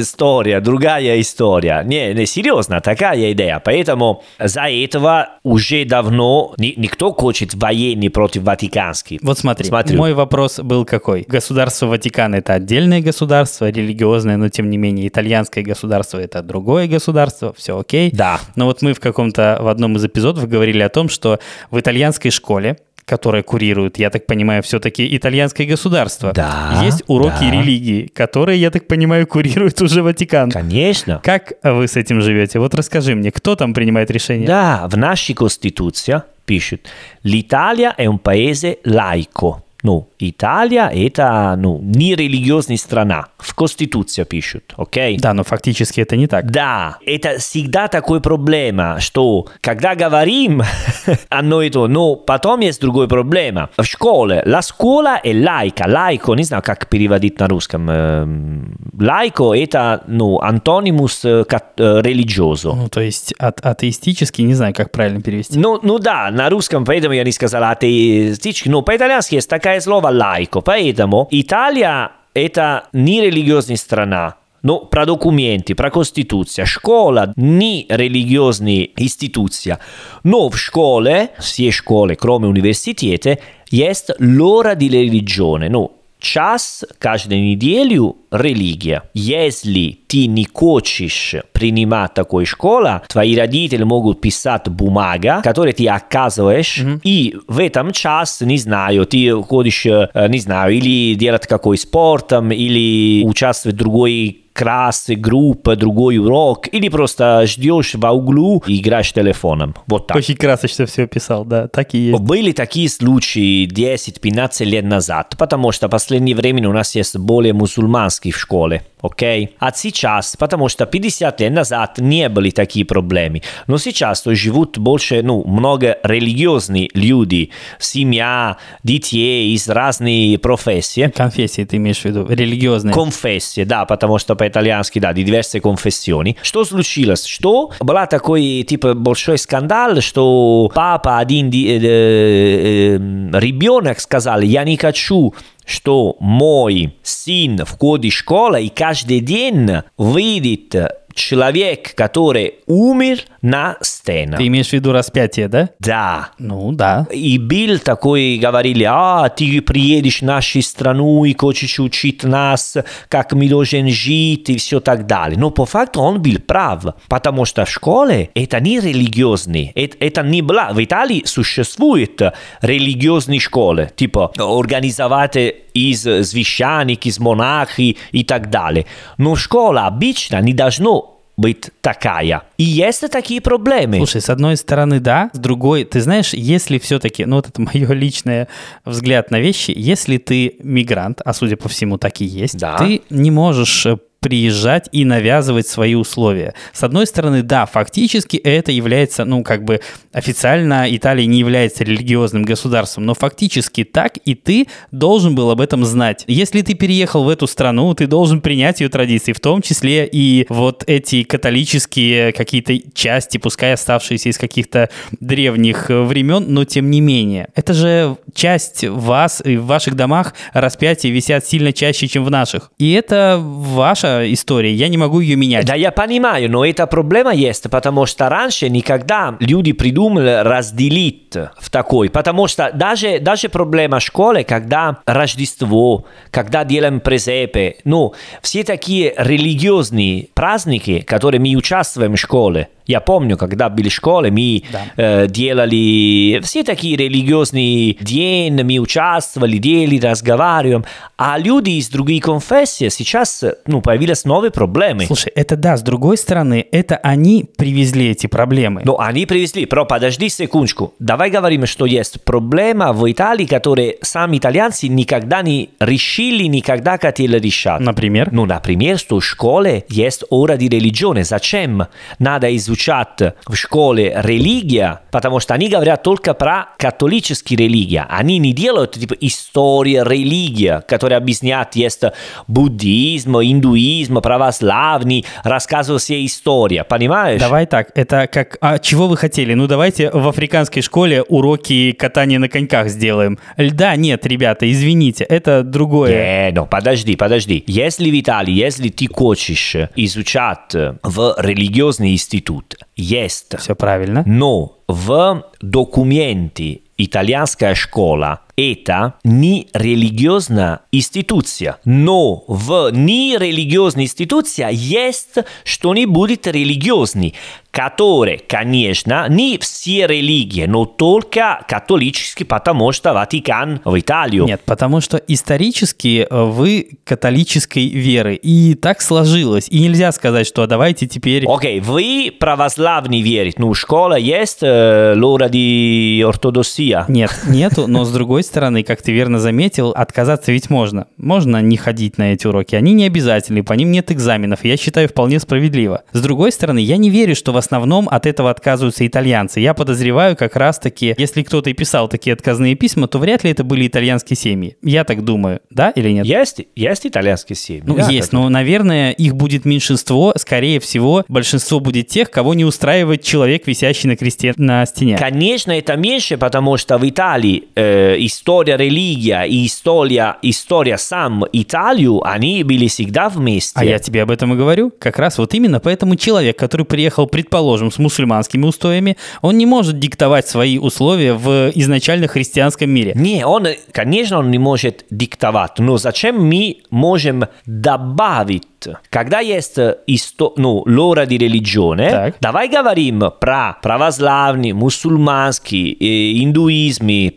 история, другая история. Не, не серьезно, такая идея. Поэтому за этого уже давно ни, никто хочет военный против Ватиканский. Вот смотри, Смотрю. мой вопрос был какой? Государство государство Ватикан это отдельное государство, религиозное, но тем не менее итальянское государство это другое государство, все окей. Да. Но вот мы в каком-то, в одном из эпизодов говорили о том, что в итальянской школе которая курирует, я так понимаю, все-таки итальянское государство. Да, Есть уроки да. религии, которые, я так понимаю, курирует уже Ватикан. Конечно. Как вы с этим живете? Вот расскажи мне, кто там принимает решения? Да, в нашей конституции пишут, l'Italia è un paese laico. Ну, Италия – это ну, не религиозная страна. В Конституции пишут, окей? Да, но фактически это не так. Да, это всегда такая проблема, что когда говорим [LAUGHS] одно и то, но потом есть другая проблема. В школе, la scuola è laica. Лайко, не знаю, как переводить на русском. Лайко – это, ну, антонимус религиозо. Ну, то есть от, атеистический, не знаю, как правильно перевести. Ну, ну да, на русском, поэтому я не сказал атеистический, но по-итальянски есть такая слово лайко. Поэтому Италия – это не религиозная страна, но про документы, про конституцию. Школа не религиозная институция. Но в школе, все школы, кроме университета, есть l'ora di religione. Ну, час каждую неделю религия. Если ты не хочешь принимать такой школу, твои родители могут писать бумага, которую ты оказываешь, mm-hmm. и в этом час, не знаю, ты ходишь, не знаю, или делать какой спорт, или участвовать в другой классы, группа, другой урок, или просто ждешь в углу и играешь телефоном. Вот так. Очень красочно все описал, да, так и есть. Были такие случаи 10-15 лет назад, потому что в последнее время у нас есть более мусульманских в школе окей? А сейчас, потому что 50 лет назад не были такие проблемы, но сейчас живут больше, ну, много религиозных люди, семья, детей из разных профессий. Конфессии ты имеешь в виду, религиозные? Конфессии, да, потому что по-итальянски, да, diverse конфессиони. Что случилось? Что? Был такой, типа, большой скандал, что папа один э, э, ребенок сказал, я не хочу что мой сын входит в школу и каждый день видит человек, который умер на сцене. Ты имеешь в виду распятие, да? Да. Ну, да. И был такой, говорили, а, ты приедешь в нашу страну и хочешь учить нас, как мы должны жить и все так далее. Но по факту он был прав, потому что в школе это не религиозный, это, это не было. В Италии существуют религиозные школы, типа организовать из священников, из монахи и так далее. Но школа обычно не должно быть такая. И есть такие проблемы. Слушай, с одной стороны, да, с другой, ты знаешь, если все-таки, ну вот это [LAUGHS] мое личное взгляд на вещи, если ты мигрант, а судя по всему так и есть, да. ты не можешь э, приезжать и навязывать свои условия. С одной стороны, да, фактически это является, ну, как бы официально Италия не является религиозным государством, но фактически так, и ты должен был об этом знать. Если ты переехал в эту страну, ты должен принять ее традиции, в том числе и вот эти католические какие-то части, пускай оставшиеся из каких-то древних времен, но тем не менее. Это же часть вас и в ваших домах распятия висят сильно чаще, чем в наших. И это ваша история, я не могу ее менять. Да, я понимаю, но эта проблема есть, потому что раньше никогда люди придумали разделить в такой, потому что даже, даже проблема школы, когда Рождество, когда делаем презепе, ну, все такие религиозные праздники, которые мы участвуем в школе, я помню, когда были в школе, мы да. э, делали все такие религиозные дни, мы участвовали, делали, разговариваем. А люди из других конфессий сейчас, ну, по появились новые проблемы. Слушай, это да, с другой стороны, это они привезли эти проблемы. Но они привезли, но подожди секундочку. Давай говорим, что есть проблема в Италии, которые сами итальянцы никогда не решили, никогда хотели решать. Например? Ну, например, что в школе есть ура di religione. Зачем надо изучать в школе религия? Потому что они говорят только про католические религии. Они не делают типа история религия, которая объясняет, есть буддизм, индуизм, православный, рассказывают все история, понимаешь? Давай так, это как, а чего вы хотели? Ну давайте в африканской школе уроки катания на коньках сделаем. Льда нет, ребята, извините, это другое. Не, ну подожди, подожди. Если в Италии, если ты хочешь изучать в религиозный институт, есть. Все правильно. Но в документе итальянская школа это не религиозная институция. Но в нерелигиозной институции есть что-нибудь религиозный, который, конечно, не все религии, но только католический, потому что Ватикан в Италию. Нет, потому что исторически вы католической веры, и так сложилось. И нельзя сказать, что давайте теперь... Окей, okay, вы православный верите, ну, школа есть, э, лора di ортодоксия. Нет, нету, но с другой стороны, как ты верно заметил, отказаться ведь можно. Можно не ходить на эти уроки. Они не обязательны, по ним нет экзаменов. Я считаю, вполне справедливо. С другой стороны, я не верю, что в основном от этого отказываются итальянцы. Я подозреваю как раз-таки, если кто-то и писал такие отказные письма, то вряд ли это были итальянские семьи. Я так думаю. Да или нет? Есть, есть итальянские семьи. Ну, да, есть, но, наверное, их будет меньшинство. Скорее всего, большинство будет тех, кого не устраивает человек, висящий на кресте на стене. Конечно, это меньше, потому что в Италии э, история религия и история, история сам Италию, они были всегда вместе. А я тебе об этом и говорю. Как раз вот именно поэтому человек, который приехал, предположим, с мусульманскими устоями, он не может диктовать свои условия в изначально христианском мире. Не, он, конечно, он не может диктовать, но зачем мы можем добавить когда есть исто, ну, l'ora di religione, Так. давай говорим про православный, мусульманский, э, индуизм,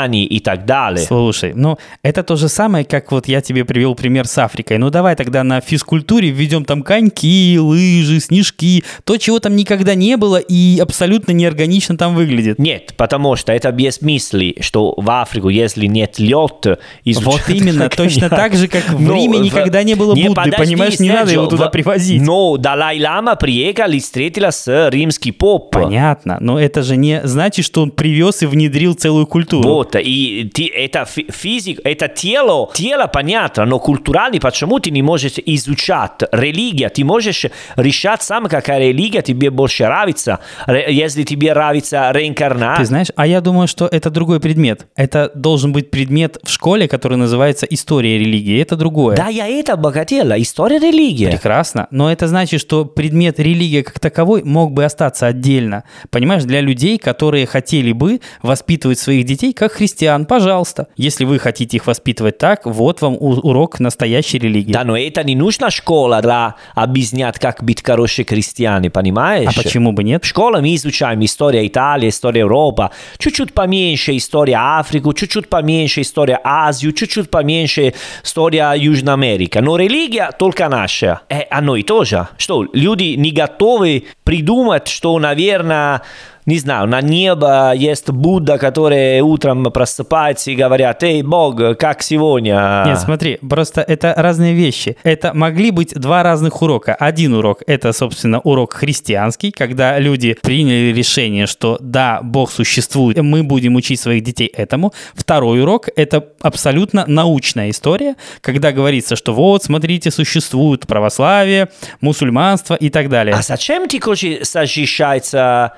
пастафариане и так далее. Слушай, ну это то же самое, как вот я тебе привел пример с Африкой. Ну давай тогда на физкультуре введем там коньки, лыжи, снежки, то, чего там никогда не было и абсолютно неорганично там выглядит. Нет, потому что это без мысли, что в Африку, если нет лед, Вот именно, точно так же, как в Ну, Риме никогда не было Не, Будды, понимаешь, не надо его туда привозить. Но Далай-Лама приехал и встретила с римский поп. Понятно, но это же не значит, что он привез и внедрил целую культуру. Вот, и ты, это фи- физик, это тело, тело понятно, но культурально, почему ты не можешь изучать религия, ты можешь решать сам, какая религия тебе больше нравится, Ре- если тебе нравится реинкарнация. Ты знаешь, а я думаю, что это другой предмет. Это должен быть предмет в школе, который называется история религии. Это другое. Да, я это бы хотела, история религии. Прекрасно. Но это значит, что предмет религия как таковой мог бы остаться отдельно. Понимаешь, для людей, которые хотели бы воспитывать своих детей как христиан, пожалуйста. Если вы хотите их воспитывать так, вот вам урок настоящей религии. Да, но это не нужна школа для объяснять, как быть хорошие крестьяне, понимаешь? А почему бы нет? В школе мы изучаем историю Италии, историю Европы, чуть-чуть поменьше история Африку, чуть-чуть поменьше история Азию, чуть-чуть поменьше история Южной Америки. Но религия только наша. Э, а noi тоже. Что, люди не готовы придумать, что, наверное, не знаю, на небо есть Будда, который утром просыпается и говорят, эй, Бог, как сегодня? Нет, смотри, просто это разные вещи. Это могли быть два разных урока. Один урок – это, собственно, урок христианский, когда люди приняли решение, что да, Бог существует, мы будем учить своих детей этому. Второй урок – это абсолютно научная история, когда говорится, что вот, смотрите, существует православие, мусульманство и так далее. А зачем ты хочешь защищаться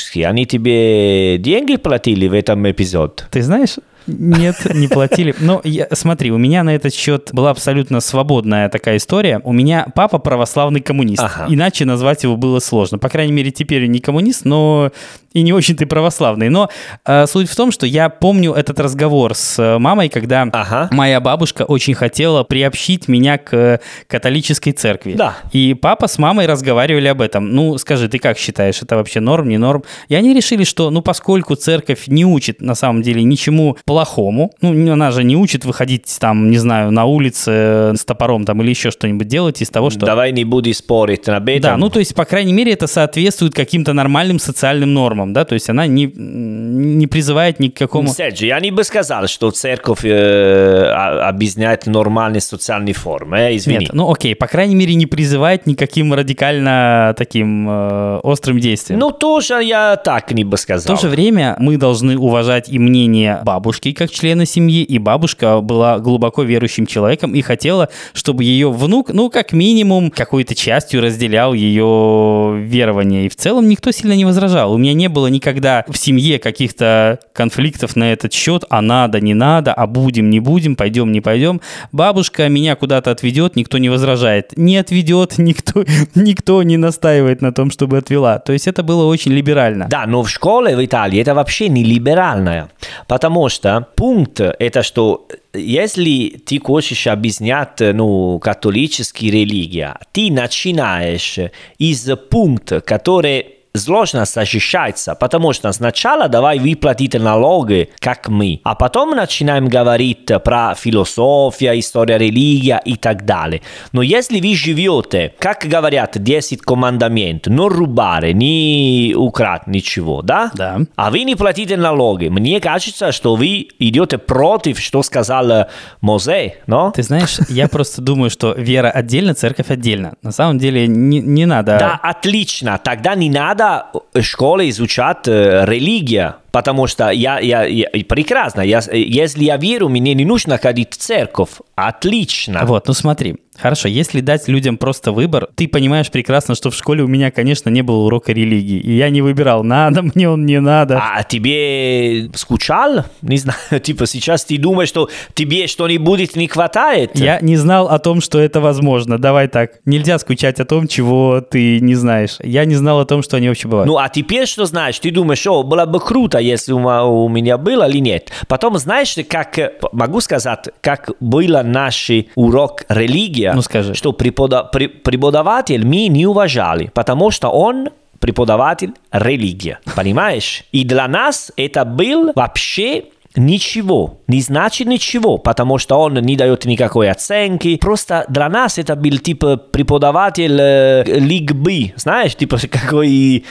католически? Они тебе деньги платили в этом эпизоде? Ты знаешь, нет, не платили. Но я, смотри, у меня на этот счет была абсолютно свободная такая история. У меня папа православный коммунист. Ага. Иначе назвать его было сложно. По крайней мере, теперь он не коммунист, но и не очень ты православный. Но э, суть в том, что я помню этот разговор с э, мамой, когда Ага. моя бабушка очень хотела приобщить меня к э, католической церкви. Да. И папа с мамой разговаривали об этом. Ну, скажи, ты как считаешь, это вообще норм, не норм? И они решили, что, ну, поскольку церковь не учит, на самом деле, ничему плохому, ну, она же не учит выходить там, не знаю, на улице э, с топором там или еще что-нибудь делать из того, что... Давай не буду спорить на этом. Да, ну то есть, по крайней мере, это соответствует каким-то нормальным социальным нормам, да, то есть она не, не призывает ни к какому... Серджи, я не бы сказал, что церковь э, объясняет нормальные социальные формы. Э, извини. Нет, ну окей, по крайней мере, не призывает никаким радикально таким э, острым действием. Ну, тоже я так не бы В сказал. то же время мы должны уважать и мнение бабушки как члена семьи, и бабушка была глубоко верующим человеком и хотела, чтобы ее внук, ну, как минимум, какой-то частью разделял ее верование. И в целом никто сильно не возражал. У меня не было никогда в семье каких-то конфликтов на этот счет, а надо, не надо, а будем, не будем, пойдем, не пойдем. Бабушка меня куда-то отведет, никто не возражает. Не отведет, никто, [LAUGHS] никто не настаивает на том, чтобы отвела. То есть это было очень либерально. Да, но в школе в Италии это вообще не либеральное. Потому что пункт это, что если ты хочешь объяснять ну, католические религия, ты начинаешь из пункта, который сложно защищается, потому что сначала давай выплатить налоги, как мы, а потом начинаем говорить про философия, история религия и так далее. Но если вы живете, как говорят 10 командаментов, не рубare, не украть ничего, да? Да. А вы не платите налоги. Мне кажется, что вы идете против, что сказал Мозе, но? Ты знаешь, я просто думаю, что вера отдельно, церковь отдельно. На самом деле не, не надо... Да, отлично. Тогда не надо в школе изучать э, религия, потому что я, я, я прекрасно. Я, если я верю, мне не нужно ходить в церковь. Отлично. Вот, ну смотри. Хорошо, если дать людям просто выбор, ты понимаешь прекрасно, что в школе у меня, конечно, не было урока религии, и я не выбирал, надо мне он, не надо. А тебе скучал? Не знаю, [LAUGHS] типа сейчас ты думаешь, что тебе что-нибудь не хватает? Я не знал о том, что это возможно. Давай так. Нельзя скучать о том, чего ты не знаешь. Я не знал о том, что они вообще бывают. Ну, а теперь что знаешь? Ты думаешь, о, было бы круто, если у меня было или нет. Потом знаешь, как, могу сказать, как был наш урок религия, Ну, скажи. что препода- при- преподаватель мы не уважали, потому что он преподаватель религия, понимаешь? И для нас это был вообще Ничего, не значит ничего, потому что он не дает никакой оценки. Просто для нас это был типа преподаватель э, Лиг Б, знаешь, типа [LAUGHS] какой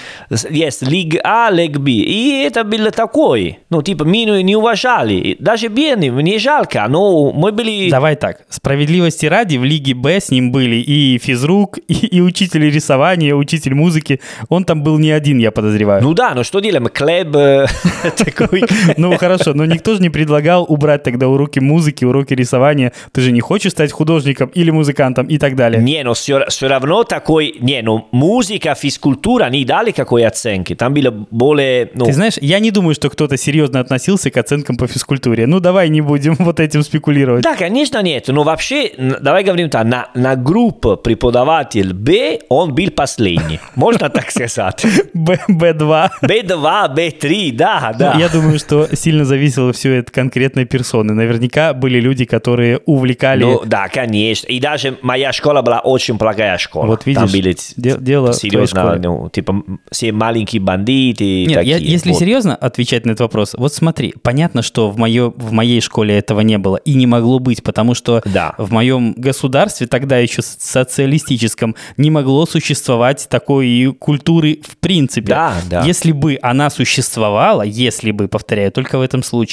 есть Лиг А, Лиг Б. И это было такой. Ну, типа, мы не уважали. Даже бедные, мне жалко, но мы были... Давай так. Справедливости ради, в Лиге Б с ним были и физрук, [LAUGHS] и, и учитель рисования, учитель музыки. Он там был не один, я подозреваю. Ну да, ну что делаем? Клеб э, [LAUGHS] такой... Ну хорошо, но никто же не предлагал убрать тогда уроки музыки, уроки рисования. Ты же не хочешь стать художником или музыкантом и так далее. Не, но все, все равно такой... Не, ну музыка, физкультура не дали какой оценки. Там было более... Ну, Ты знаешь, я не думаю, что кто-то серьезно относился к оценкам по физкультуре. Ну давай не будем [LAUGHS] вот этим спекулировать. Да, конечно, нет. Но вообще, давай говорим так, на, на группу преподаватель Б он был последний. [LAUGHS] Можно так сказать? Б, Б2. Б2, Б3, да, да. Я думаю, что сильно зависело все от конкретной персоны. Наверняка были люди, которые увлекали... Ну, да, конечно. И даже моя школа была очень плохая школа. Вот видишь, Там были де- дело серьезно, ну, типа, все маленькие бандиты Нет, такие. я- если Вот. серьезно отвечать на этот вопрос, вот смотри, понятно, что в, моё, в моей школе этого не было и не могло быть, потому что Да. в моем государстве, тогда еще социалистическом, не могло существовать такой культуры в принципе. Да, да. Если бы она существовала, если бы, повторяю, только в этом случае,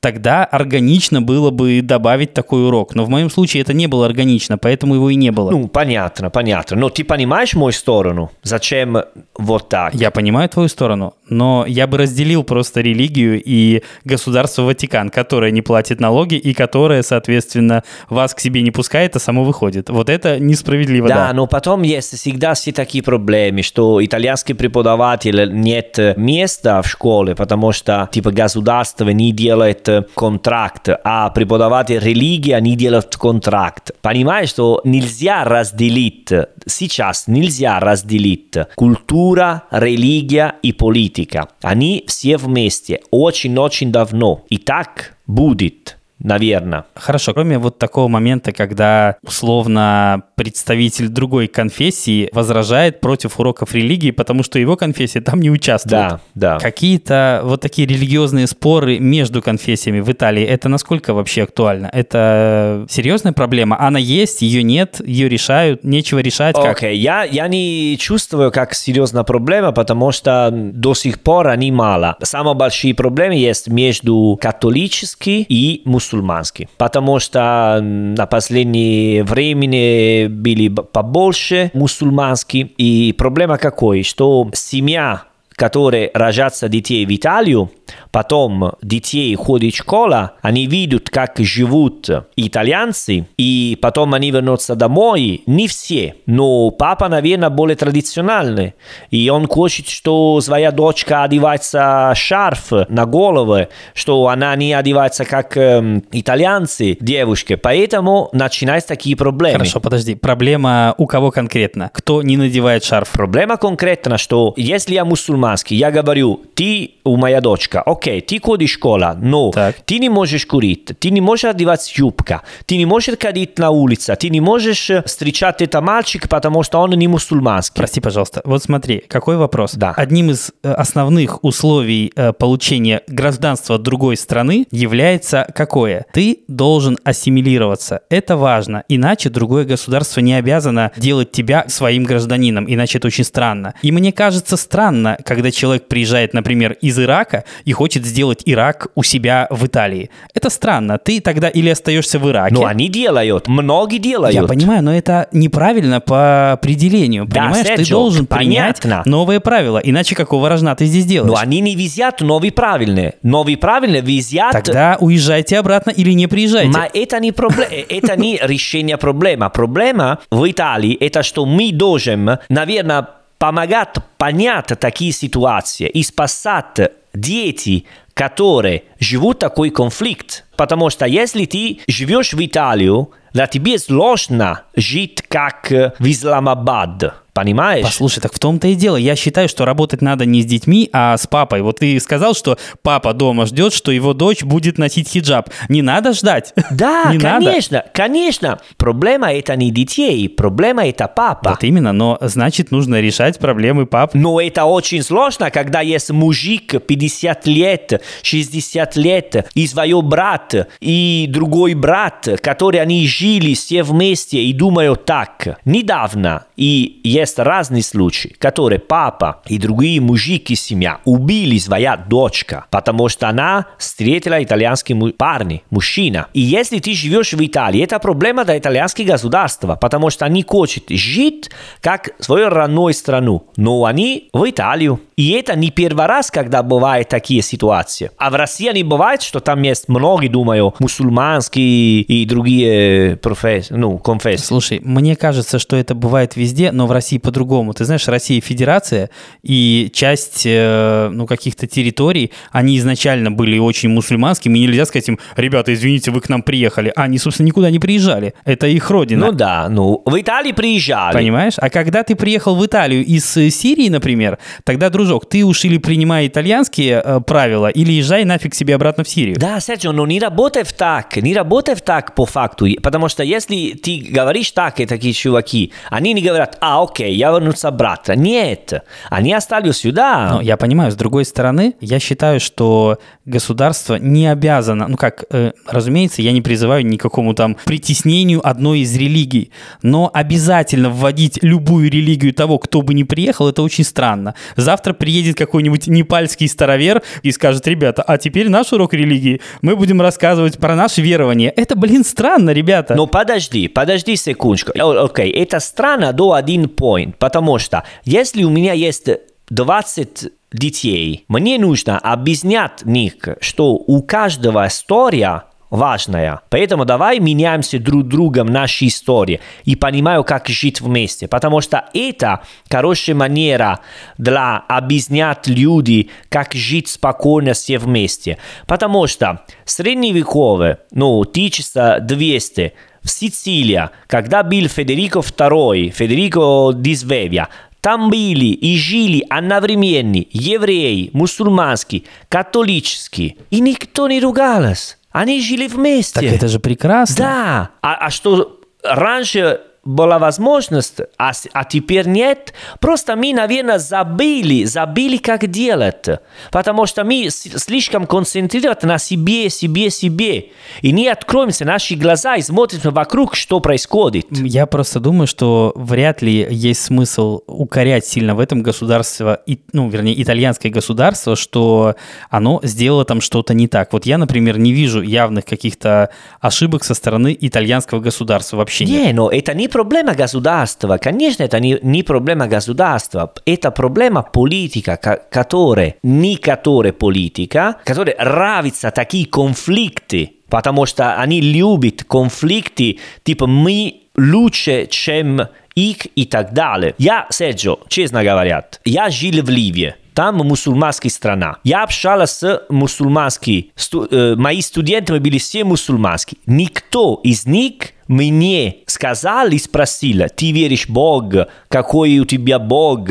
тогда органично было бы добавить такой урок. Но в моем случае это не было органично, поэтому его и не было. Ну, понятно, понятно. Но ты понимаешь мою сторону? Зачем вот так? Я понимаю твою сторону, но я бы разделил просто религию и государство Ватикан, которое не платит налоги и которое, соответственно, вас к себе не пускает, а само выходит. Вот это несправедливо, да. Да, но потом есть всегда все такие проблемы, что итальянский преподаватель нет места в школе, потому что типа государство не делает контракт, а преподаватель религия не делает контракт. Понимаешь, что нельзя разделить, сейчас нельзя разделить культура, религия и политика. Политика. Они все вместе очень-очень давно. И так будет. Наверное. Хорошо, кроме вот такого момента, когда условно представитель другой конфессии возражает против уроков религии, потому что его конфессия там не участвует. Да, да. Какие-то вот такие религиозные споры между конфессиями в Италии, это насколько вообще актуально? Это серьезная проблема? Она есть, ее нет, ее решают, нечего решать? Окей, okay. я, я не чувствую как серьезная проблема, потому что до сих пор они мало. Самые большие проблемы есть между католическими и мусульманскими потому что на последнее время были побольше мусульманские. И проблема какой? Что семья, которая рожатся детей в Италию, потом детей ходят в школу, они видят, как живут итальянцы, и потом они вернутся домой. Не все, но папа, наверное, более традициональный. И он хочет, что своя дочка одевается шарф на голову, что она не одевается как э, итальянцы, девушки. Поэтому начинаются такие проблемы. Хорошо, подожди. Проблема у кого конкретно? Кто не надевает шарф? Проблема конкретно, что если я мусульманский, я говорю, ты у моя дочка, окей, ты ходишь в школу, но так. ты не можешь курить, ты не можешь одевать юбка, ты не можешь ходить на улице, ты не можешь встречать это мальчик, потому что он не мусульманский. Прости, пожалуйста. Вот смотри, какой вопрос. Да. Одним из основных условий получения гражданства другой страны является какое? Ты должен ассимилироваться. Это важно. Иначе другое государство не обязано делать тебя своим гражданином. Иначе это очень странно. И мне кажется странно, когда человек приезжает, например, из Ирака и хочет сделать Ирак у себя в Италии. Это странно. Ты тогда или остаешься в Ираке. Но они делают. Многие делают. Я понимаю, но это неправильно по определению. Да, Понимаешь, Серджо, ты должен понятно. принять новые правила. Иначе какого рожна ты здесь делаешь? Но они не везят новые правильные. Новые правильные везят... Тогда уезжайте обратно или не приезжайте. Но это не, проблема, это не решение проблемы. Проблема в Италии это, что мы должны, наверное, помогать понять такие ситуации и спасать дети, которые живут такой конфликт. Потому что если ты живешь в Италию, для тебя сложно жить как в Исламабад. Понимаешь? Послушай, так в том-то и дело. Я считаю, что работать надо не с детьми, а с папой. Вот ты сказал, что папа дома ждет, что его дочь будет носить хиджаб. Не надо ждать. Да, [LAUGHS] не конечно, надо. конечно. Проблема это не детей, проблема это папа. Вот именно, но значит нужно решать проблемы пап. Но это очень сложно, когда есть мужик 50 лет, 60 лет, и свой брат, и другой брат, которые они жили все вместе и думают так. Недавно, и есть разные случаи, которые папа и другие мужики семья убили своя дочка, потому что она встретила итальянский парень, мужчина. И если ты живешь в Италии, это проблема для итальянского государства, потому что они хотят жить как свою родную страну, но они в Италию. И это не первый раз, когда бывают такие ситуации. А в России не бывает, что там есть многие, думаю, мусульманские и другие профессии, ну, конфессии. Слушай, мне кажется, что это бывает везде, но в России по-другому. Ты знаешь, Россия федерация, и часть, э, ну, каких-то территорий, они изначально были очень мусульманскими, и нельзя сказать им, ребята, извините, вы к нам приехали. А они, собственно, никуда не приезжали. Это их родина. Ну да, ну, в Италии приезжали. Понимаешь? А когда ты приехал в Италию из Сирии, например, тогда, дружок, ты уж или принимай итальянские э, правила, или езжай нафиг себе обратно в Сирию. Да, Серджио, но не работает так, не работает так по факту, потому что если ты говоришь так, и такие чуваки, они не говорят, а, окей, я вернусь обратно. Нет, они остались сюда. Но я понимаю, с другой стороны, я считаю, что государство не обязано, ну как, э, разумеется, я не призываю ни к какому там притеснению одной из религий, но обязательно вводить любую религию того, кто бы не приехал, это очень странно. Завтра приедет какой-нибудь непальский старовер и скажет, ребята, а теперь наш урок религии, мы будем рассказывать про наше верование. Это, блин, странно, ребята. Но подожди, подожди секундочку. Окей, okay. это странно до один point, потому что если у меня есть 20 детей, мне нужно объяснять них, что у каждого история важная. Поэтому давай меняемся друг другом наши истории и понимаю, как жить вместе. Потому что это хорошая манера для объяснять люди, как жить спокойно все вместе. Потому что средневековые, ну, 1200, в Сицилии, когда был Федерико II, Федерико ди Свевия, там были и жили одновременно евреи, мусульманские, католические, и никто не ругался. Они жили вместе. Так это же прекрасно. Да. А, а что раньше была возможность, а, а теперь нет. Просто мы, наверное, забыли, забыли, как делать. Потому что мы слишком концентрированы на себе, себе, себе. И не откроемся наши глаза и смотрим вокруг, что происходит. Я просто думаю, что вряд ли есть смысл укорять сильно в этом государство, ну, вернее, итальянское государство, что оно сделало там что-то не так. Вот я, например, не вижу явных каких-то ошибок со стороны итальянского государства вообще. Не, нет. но это не проблема государства. Конечно, это не, не проблема государства. Это проблема политика, которая не которая политика, которая нравится такие конфликты, потому что они любят конфликты, типа мы лучше, чем их и так далее. Я, Серджо, честно говоря, я жил в Ливии. Там мусульманская страна. Я общался с мусульманскими. Сту, э, мои студенты были все мусульманские. Никто из них мне сказал и спросил, ты веришь в Бога, какой у тебя Бог,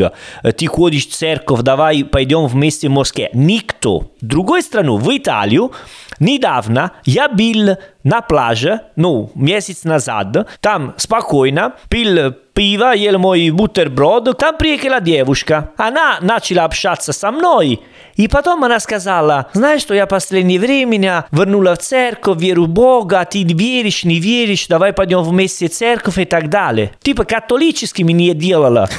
ты ходишь в церковь, давай пойдем вместе в Москве. Никто. В другую страну, в Италию, недавно я был на пляже, ну, месяц назад, там спокойно, пил пиво, ел мой бутерброд, там приехала девушка. Она начала общаться со мной, и потом она сказала, знаешь, что я последнее время вернула в церковь, верю в Бога, ты веришь, не веришь, давай пойдем вместе в церковь и так далее. Типа католическими не делала.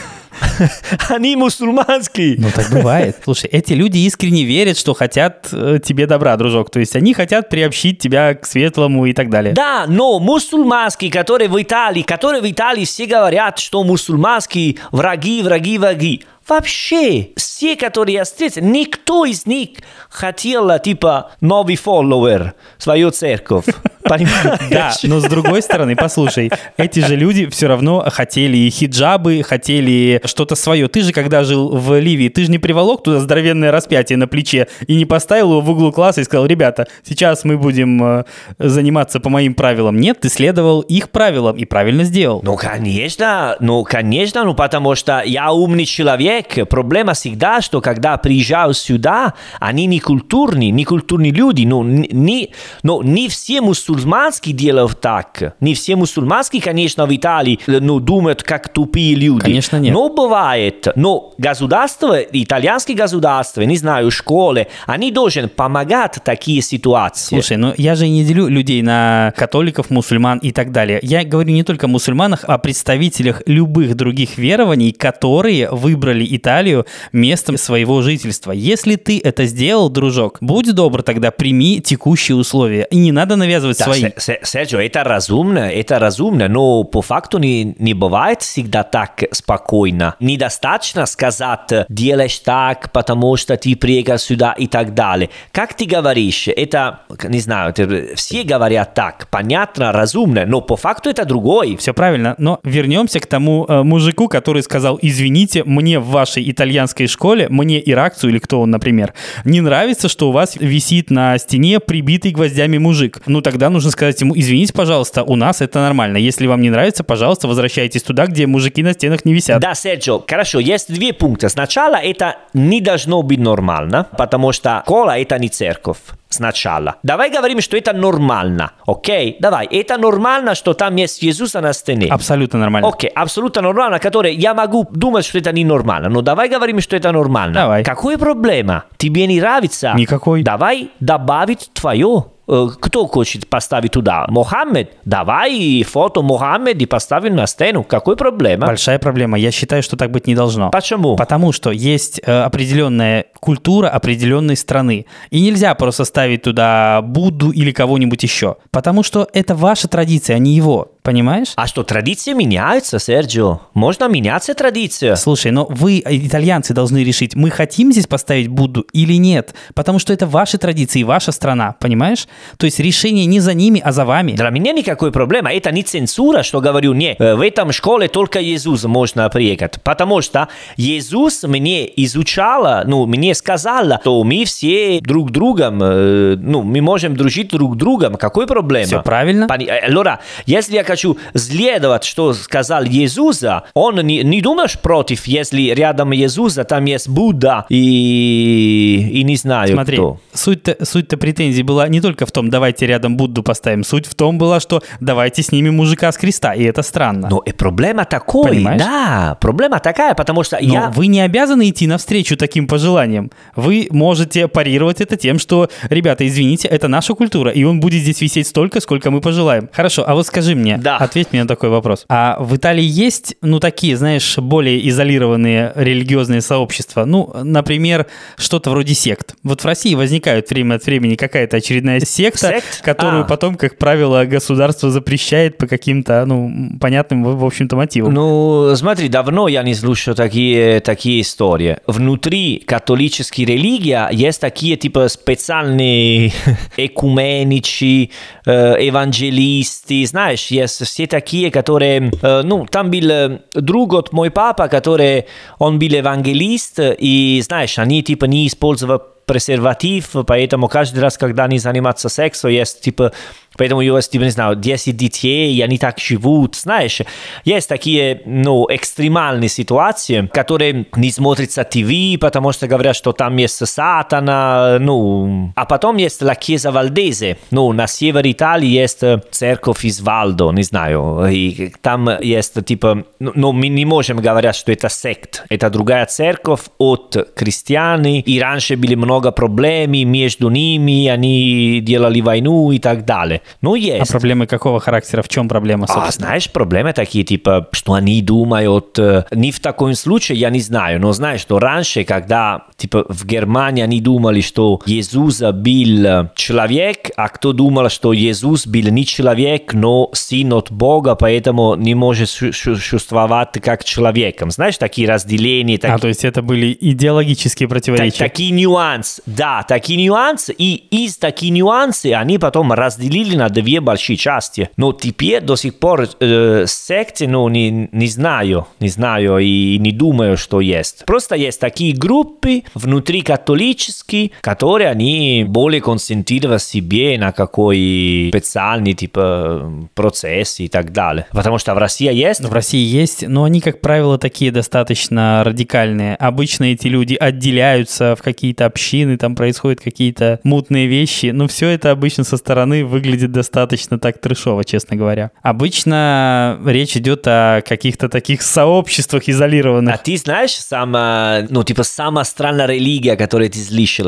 [LAUGHS] Они мусульманские. Ну, так бывает. Слушай, эти люди искренне верят, что хотят э, тебе добра, дружок. То есть они хотят приобщить тебя к светлому и так далее. Да, но мусульманские, которые в Италии, которые в Италии все говорят, что мусульманские враги, враги, враги. Вообще, все, которые я встретил, никто из них хотел, типа, новый фолловер, свою церковь. Понимаешь? [LAUGHS] Да, но с другой стороны, послушай, эти же люди все равно хотели хиджабы, хотели что-то свое. Ты же, когда жил в Ливии, ты же не приволок туда здоровенное распятие на плече и не поставил его в углу класса и сказал, ребята, сейчас мы будем э, заниматься по моим правилам. Нет, ты следовал их правилам и правильно сделал. Ну, конечно, ну, конечно, ну, потому что я умный человек. Проблема всегда, что когда приезжаю сюда, они не культурные, не культурные люди, ну, не, ну, не все мусульманские делают так. Не все мусульманские, конечно, в Италии ну, думают, как тупые люди. Конечно, нет. Но бывает. Но государство, итальянские государства, не знаю, школы, они должны помогать такие ситуации. Слушай, ну я же не делю людей на католиков, мусульман и так далее. Я говорю не только о мусульманах, а о представителях любых других верований, которые выбрали Италию местом своего жительства. Если ты это сделал, дружок, будь добр, тогда прими текущие условия. И не надо навязывать свои. Серджио, это разумно, это разумно, но по факту не, не бывает всегда так спокойно. Недостаточно сказать, делаешь так, потому что ты приехал сюда и так далее. Как ты говоришь, это, не знаю, все говорят так, понятно, разумно, но по факту это другой. Все правильно, но вернемся к тому э, мужику, который сказал, извините, мне в вашей итальянской школе, мне иракцу или кто он, например, не нравится, что у вас висит на стене прибитый гвоздями мужик. Ну тогда нужно сказать ему, извините, пожалуйста, у нас это нормально. Если вам не нравится, пожалуйста, возвращайтесь туда, где мужики на стенах не висят. Да, Серджо, хорошо, есть две пункта. Сначала это не должно быть нормально, потому что школа это не церковь сначала. Давай говорим, что это нормально, окей? Давай, это нормально, что там есть Иисус на стене. Абсолютно нормально. Окей, абсолютно нормально, который я могу думать, что это не нормально, но давай говорим, что это нормально. Давай. Какой проблема? Тебе не нравится? Никакой. Давай добавить твое. Э, кто хочет поставить туда? Мохаммед? Давай фото Мохаммед и поставим на стену. Какой проблема? Большая проблема. Я считаю, что так быть не должно. Почему? Потому что есть э, определенная культура определенной страны. И нельзя просто ставить туда Будду или кого-нибудь еще. Потому что это ваша традиция, а не его. Понимаешь? А что, традиции меняются, Серджио? Можно меняться традиция. Слушай, но вы, итальянцы, должны решить, мы хотим здесь поставить Будду или нет. Потому что это ваши традиции, ваша страна, понимаешь? То есть решение не за ними, а за вами. Для меня никакой проблемы. Это не цензура, что говорю, не, э, в этом школе только Иисус можно приехать. Потому что Иисус мне изучал, ну, мне сказал, что мы все друг другом, э, ну, мы можем дружить друг другом. Какой проблема? Все правильно. Allora, если я хочу следовать, что сказал Иисус, он не, не думаешь против, если рядом Иисуса там есть Будда и, и не знаю Смотри, кто. суть-то, суть-то претензий была не только в том, давайте рядом Будду поставим, суть в том была, что давайте снимем мужика с креста, и это странно. Но и проблема такой, Понимаешь? да, проблема такая, потому что Но я... вы не обязаны идти навстречу таким пожеланиям. Вы можете парировать это тем, что, ребята, извините, это наша культура, и он будет здесь висеть столько, сколько мы пожелаем. Хорошо, а вот скажи мне, Да. ответь мне на такой вопрос. А в Италии есть, ну, такие, знаешь, более изолированные религиозные сообщества? Ну, например, что-то вроде сект. Вот в России возникает время от времени какая-то очередная секта, Сект? которую А. потом, как правило, государство запрещает по каким-то, ну, понятным, в в общем-то, мотивам. Ну, смотри, давно я не слушаю такие, такие истории. Внутри католической религии есть такие, типа, специальные [LAUGHS] экуменичи, э, евангелисты, знаешь, есть все такие, которые... э, ну, там был э, друг от мой папа, который, он был евангелист, и, знаешь, они, типа, не использовали презерватив, поэтому каждый раз, когда они занимаются сексом, есть, типа, Поэтому есть, типа, не знаю, 10 детей, они так живут, знаешь. Есть такие, ну, экстремальные ситуации, которые не смотрятся ТВ, потому что говорят, что там есть сатана, ну. А потом есть la Chiesa Valdese, ну, на севере Италии есть церковь из Валдо, не знаю, и там есть, типа, ну, ну, мы не можем говорить, что это сект, это другая церковь от крестьян, и раньше были много проблем между ними, они делали войну и так далее. Ну, А есть. проблемы какого характера? В чем проблема, А собственно? знаешь, проблемы такие, типа, что они думают, э, не в таком случае, я не знаю, но знаешь, что раньше, когда, типа, в Германии они думали, что Иисус был э, человек, а кто думал, что Иисус был не человек, но сын от Бога, поэтому не может су- су- существовать как человеком. Знаешь, такие разделения, А, такие... то есть это были идеологические Так- противоречия. такие нюансы, да, такие нюансы, и из таких нюансов они потом разделили на две большие части. Но теперь до сих пор э, секты, ну, не, не знаю, не знаю и не думаю, что есть. Просто есть такие группы внутри католические, которые они более концентрированы себе на какой специальный, типа, процесс и так далее. Потому что в России есть... В России есть, но они, как правило, такие достаточно радикальные. Обычно эти люди отделяются в какие-то общины, там происходят какие-то мутные вещи. Но все это обычно со стороны выглядит достаточно так трешово, честно говоря. Обычно речь идет о каких-то таких сообществах А изолированных. ты знаешь, сама, ну, типа, самая странная религия, которую ты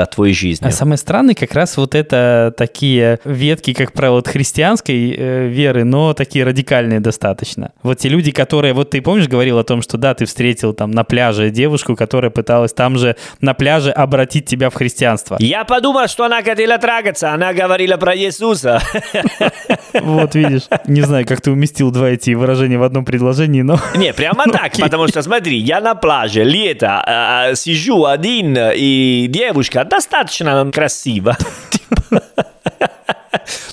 от твоей жизни? А самое странное как раз вот это такие ветки, как правило, от христианской э, веры, но такие радикальные достаточно. Вот те люди, которые, вот ты помнишь, говорил о том, что да, ты встретил там на пляже девушку, которая пыталась там же на пляже обратить тебя в христианство. Я подумал, что она хотела трагаться, она говорила про Иисуса. [LAUGHS] [LAUGHS] Вот видишь, не знаю, как ты уместил два эти выражения в одном предложении, но Не, прямо [LAUGHS] так, потому что, смотри, я на пляже, лето, а, сижу один, и девушка достаточно красива. [LAUGHS]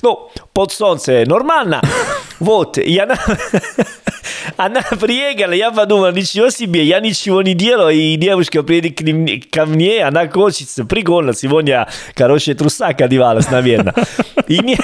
Ну, под солнце нормально. Вот, и она... Она приехала, я подумал, ничего себе, я ничего не делаю, и девушка приедет к ним- ко мне, она хочется, прикольно, сегодня хорошая трусака одевалась, наверное. И не...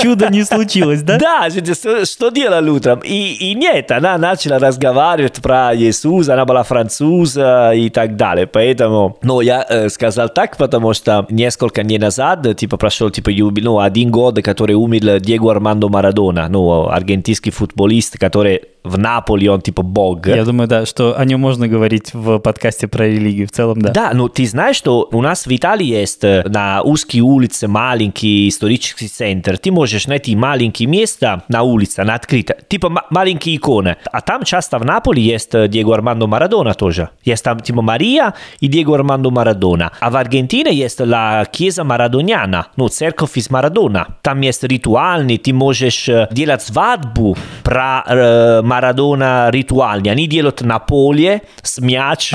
чудо не случилось, да? Да, что, что делала утром? И, и нет, она начала разговаривать про Иисуса, она была француза и так далее. Поэтому, ну, я э, сказал так, потому что несколько дней назад, типа, прошел, типа, ну, один год, который умер Диего Армандо Марадона, ну, аргентинский футболист, который в Наполе, он, типа, бог. Я думаю, да, что о нем можно говорить в подкасте про религию в целом, да. Да, ну ты знаешь, что у нас в Италии есть э, на узкие улицы маленький исторический центр. Ты можешь найти маленькие места на улице, на открыто, типа ма- маленькие иконы. А там часто в Наполе есть э, Диего Армандо Марадона тоже. Есть там типа Мария и Диего Армандо Марадона. А в Аргентине есть la Chiesa Maradoniana, ну, церковь из Марадона. Там есть ритуальный, ты можешь э, делать свадьбу про э, Марадона ритуальный. Они делают на поле с мяч.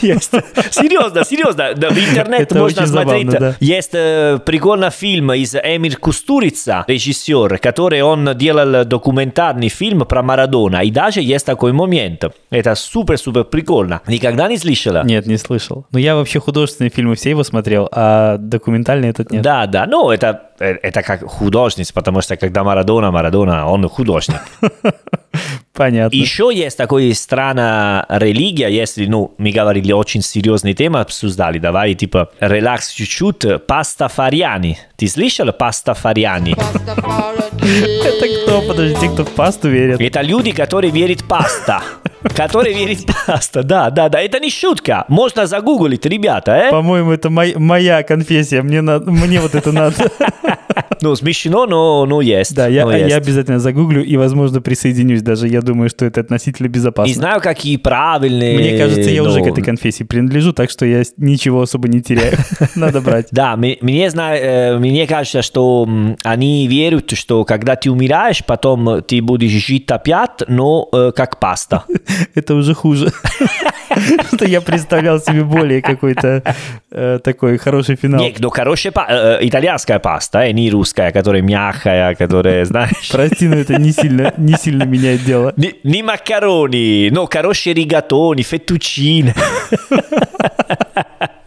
Серьезно, серьезно. В интернете можно смотреть. Есть прикольный фильм из Эмир Кустурица, режиссер, который он делал документальный фильм про Марадона. И даже есть такой момент. Это супер-супер прикольно. Никогда не слышала? Нет, не слышал. Но я вообще художественные фильмы все его смотрел, а документальный этот нет. Да, да, ну это это как художник, потому что когда Марадона, Марадона, он художник. [LAUGHS] Понятно. Еще есть такая страна религия, если, ну, мы говорили очень серьезные темы, обсуждали, давай, типа, релакс чуть-чуть, пастафариане. Ты слышал пастафариане? Это кто? Подожди, те, кто в пасту верят. Это люди, которые верят в паста. [LAUGHS] Которые верят в паста, да, да, да. Это не шутка. Можно загуглить, ребята, э? По-моему, это моя конфессия. Мне, надо, мне вот это надо. [LAUGHS] [LAUGHS] Ну, смешно, но, но есть. Да, я, я обязательно загуглю и, возможно, присоединюсь даже. Я думаю, что это относительно безопасно. Не знаю, какие правильные... Мне кажется, я уже к этой конфессии принадлежу, так что я ничего особо не теряю. [LAUGHS] Надо брать. Да, мне, зна- э, мне кажется, что они верят, что когда ты умираешь, потом ты будешь жить опять, но э, как паста. [LAUGHS] Это уже хуже. [LAUGHS] Что я представлял себе более какой-то э, такой хороший финал. Не, ну, хорошая па- э, э, итальянская паста, э, не русская, которая мягкая, которая, знаешь... Прости, но это не сильно, не сильно меняет дело. Не, не макарони, но хорошие ригатони, феттучины. [LAUGHS]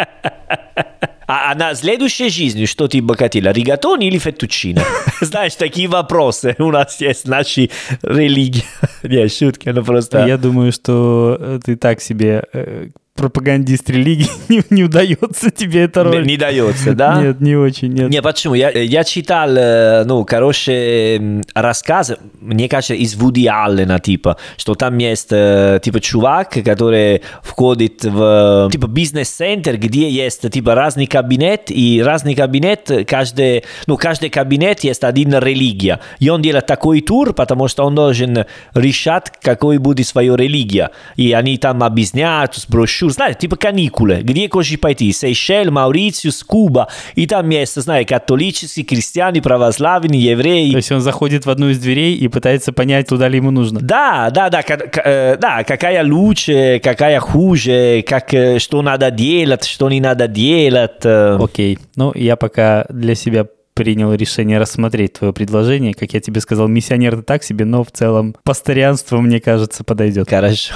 А, а на следующей жизни что ты бы хотела, ригатони или феттучины? [LAUGHS] Знаешь, такие вопросы у нас есть в нашей религии. [LAUGHS] Не, шутки, ну просто... Я думаю, что э, ты так себе э, пропагандист религии [LAUGHS] не, не удается тебе эта Не, роль. не дается, да? Нет, не очень, нет. Не, почему? Я, я читал, э, ну, хорошие м, рассказы, мне кажется, из Вуди Аллена, типа, что там есть, э, типа, чувак, который входит в, типа, бизнес-центр, где есть, типа, разный кабинет, и разный кабинет, каждый, ну, каждый кабинет есть один религия. И он делает такой тур, потому что он должен решать, какой будет своя религия. И они там объясняют с брошюр, знаете, типа каникулы, где хочешь пойти, Сейшель, Маурitius, Куба, и там есть, знаете, католические, христиане, православные, евреи. То есть он заходит в одну из дверей и пытается понять, туда ли ему нужно. Да, да, да, ка- ка- э, да, какая лучше, какая хуже, как, э, что надо делать, что не надо делать. э. Окей. Ну, я пока для себя принял решение рассмотреть твое предложение. Как я тебе сказал, миссионер это так себе, но в целом пастырянство, мне кажется, подойдет. Хорошо.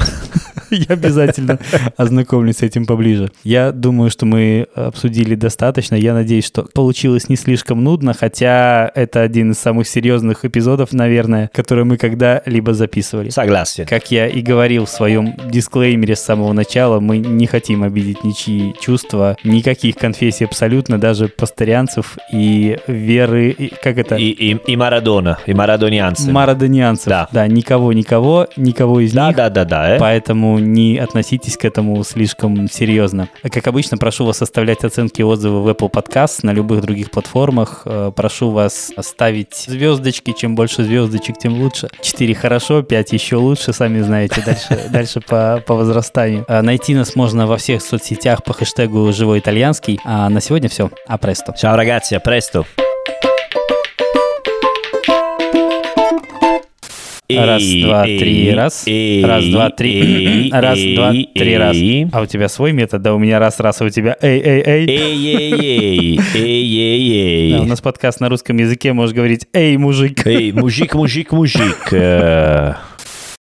[LAUGHS] Я обязательно ознакомлюсь с этим поближе. Я думаю, что мы обсудили достаточно. Я надеюсь, что получилось не слишком нудно, хотя это один из самых серьезных эпизодов, наверное, которые мы когда-либо записывали. Согласен. Как я и говорил в своем дисклеймере с самого начала, мы не хотим обидеть ничьи чувства, никаких конфессий абсолютно, даже пастырянцев и веры, и- как это? И, и, и Марадона, и марадонианцы. Марадонианцев. Да. никого, никого, никого из да, них. да, да, да, э. Поэтому не относитесь к этому слишком серьезно. Как обычно, прошу вас оставлять оценки и отзывы в Apple Podcast, на любых других платформах. Э, Прошу вас ставить звездочки. Чем больше звездочек, тем лучше. 4 хорошо, 5 еще лучше, сами знаете. Дальше, [LAUGHS] дальше по, по возрастанию. Э, Найти нас можно во всех соцсетях по хэштегу «Живой итальянский». А на сегодня все. А престо. Ciao ragazzi, presto. Раз, два, три, [CLEARS THROAT] раз. Раз, два, три. Раз, два, три, раз. А у тебя свой метод, да? У меня раз, раз, а у тебя эй, эй, эй. Эй-эй-эй, эй-эй-эй. Да, у нас подкаст на русском языке, можешь говорить «Эй, мужик». Эй, мужик, мужик, мужик. [LAUGHS] э,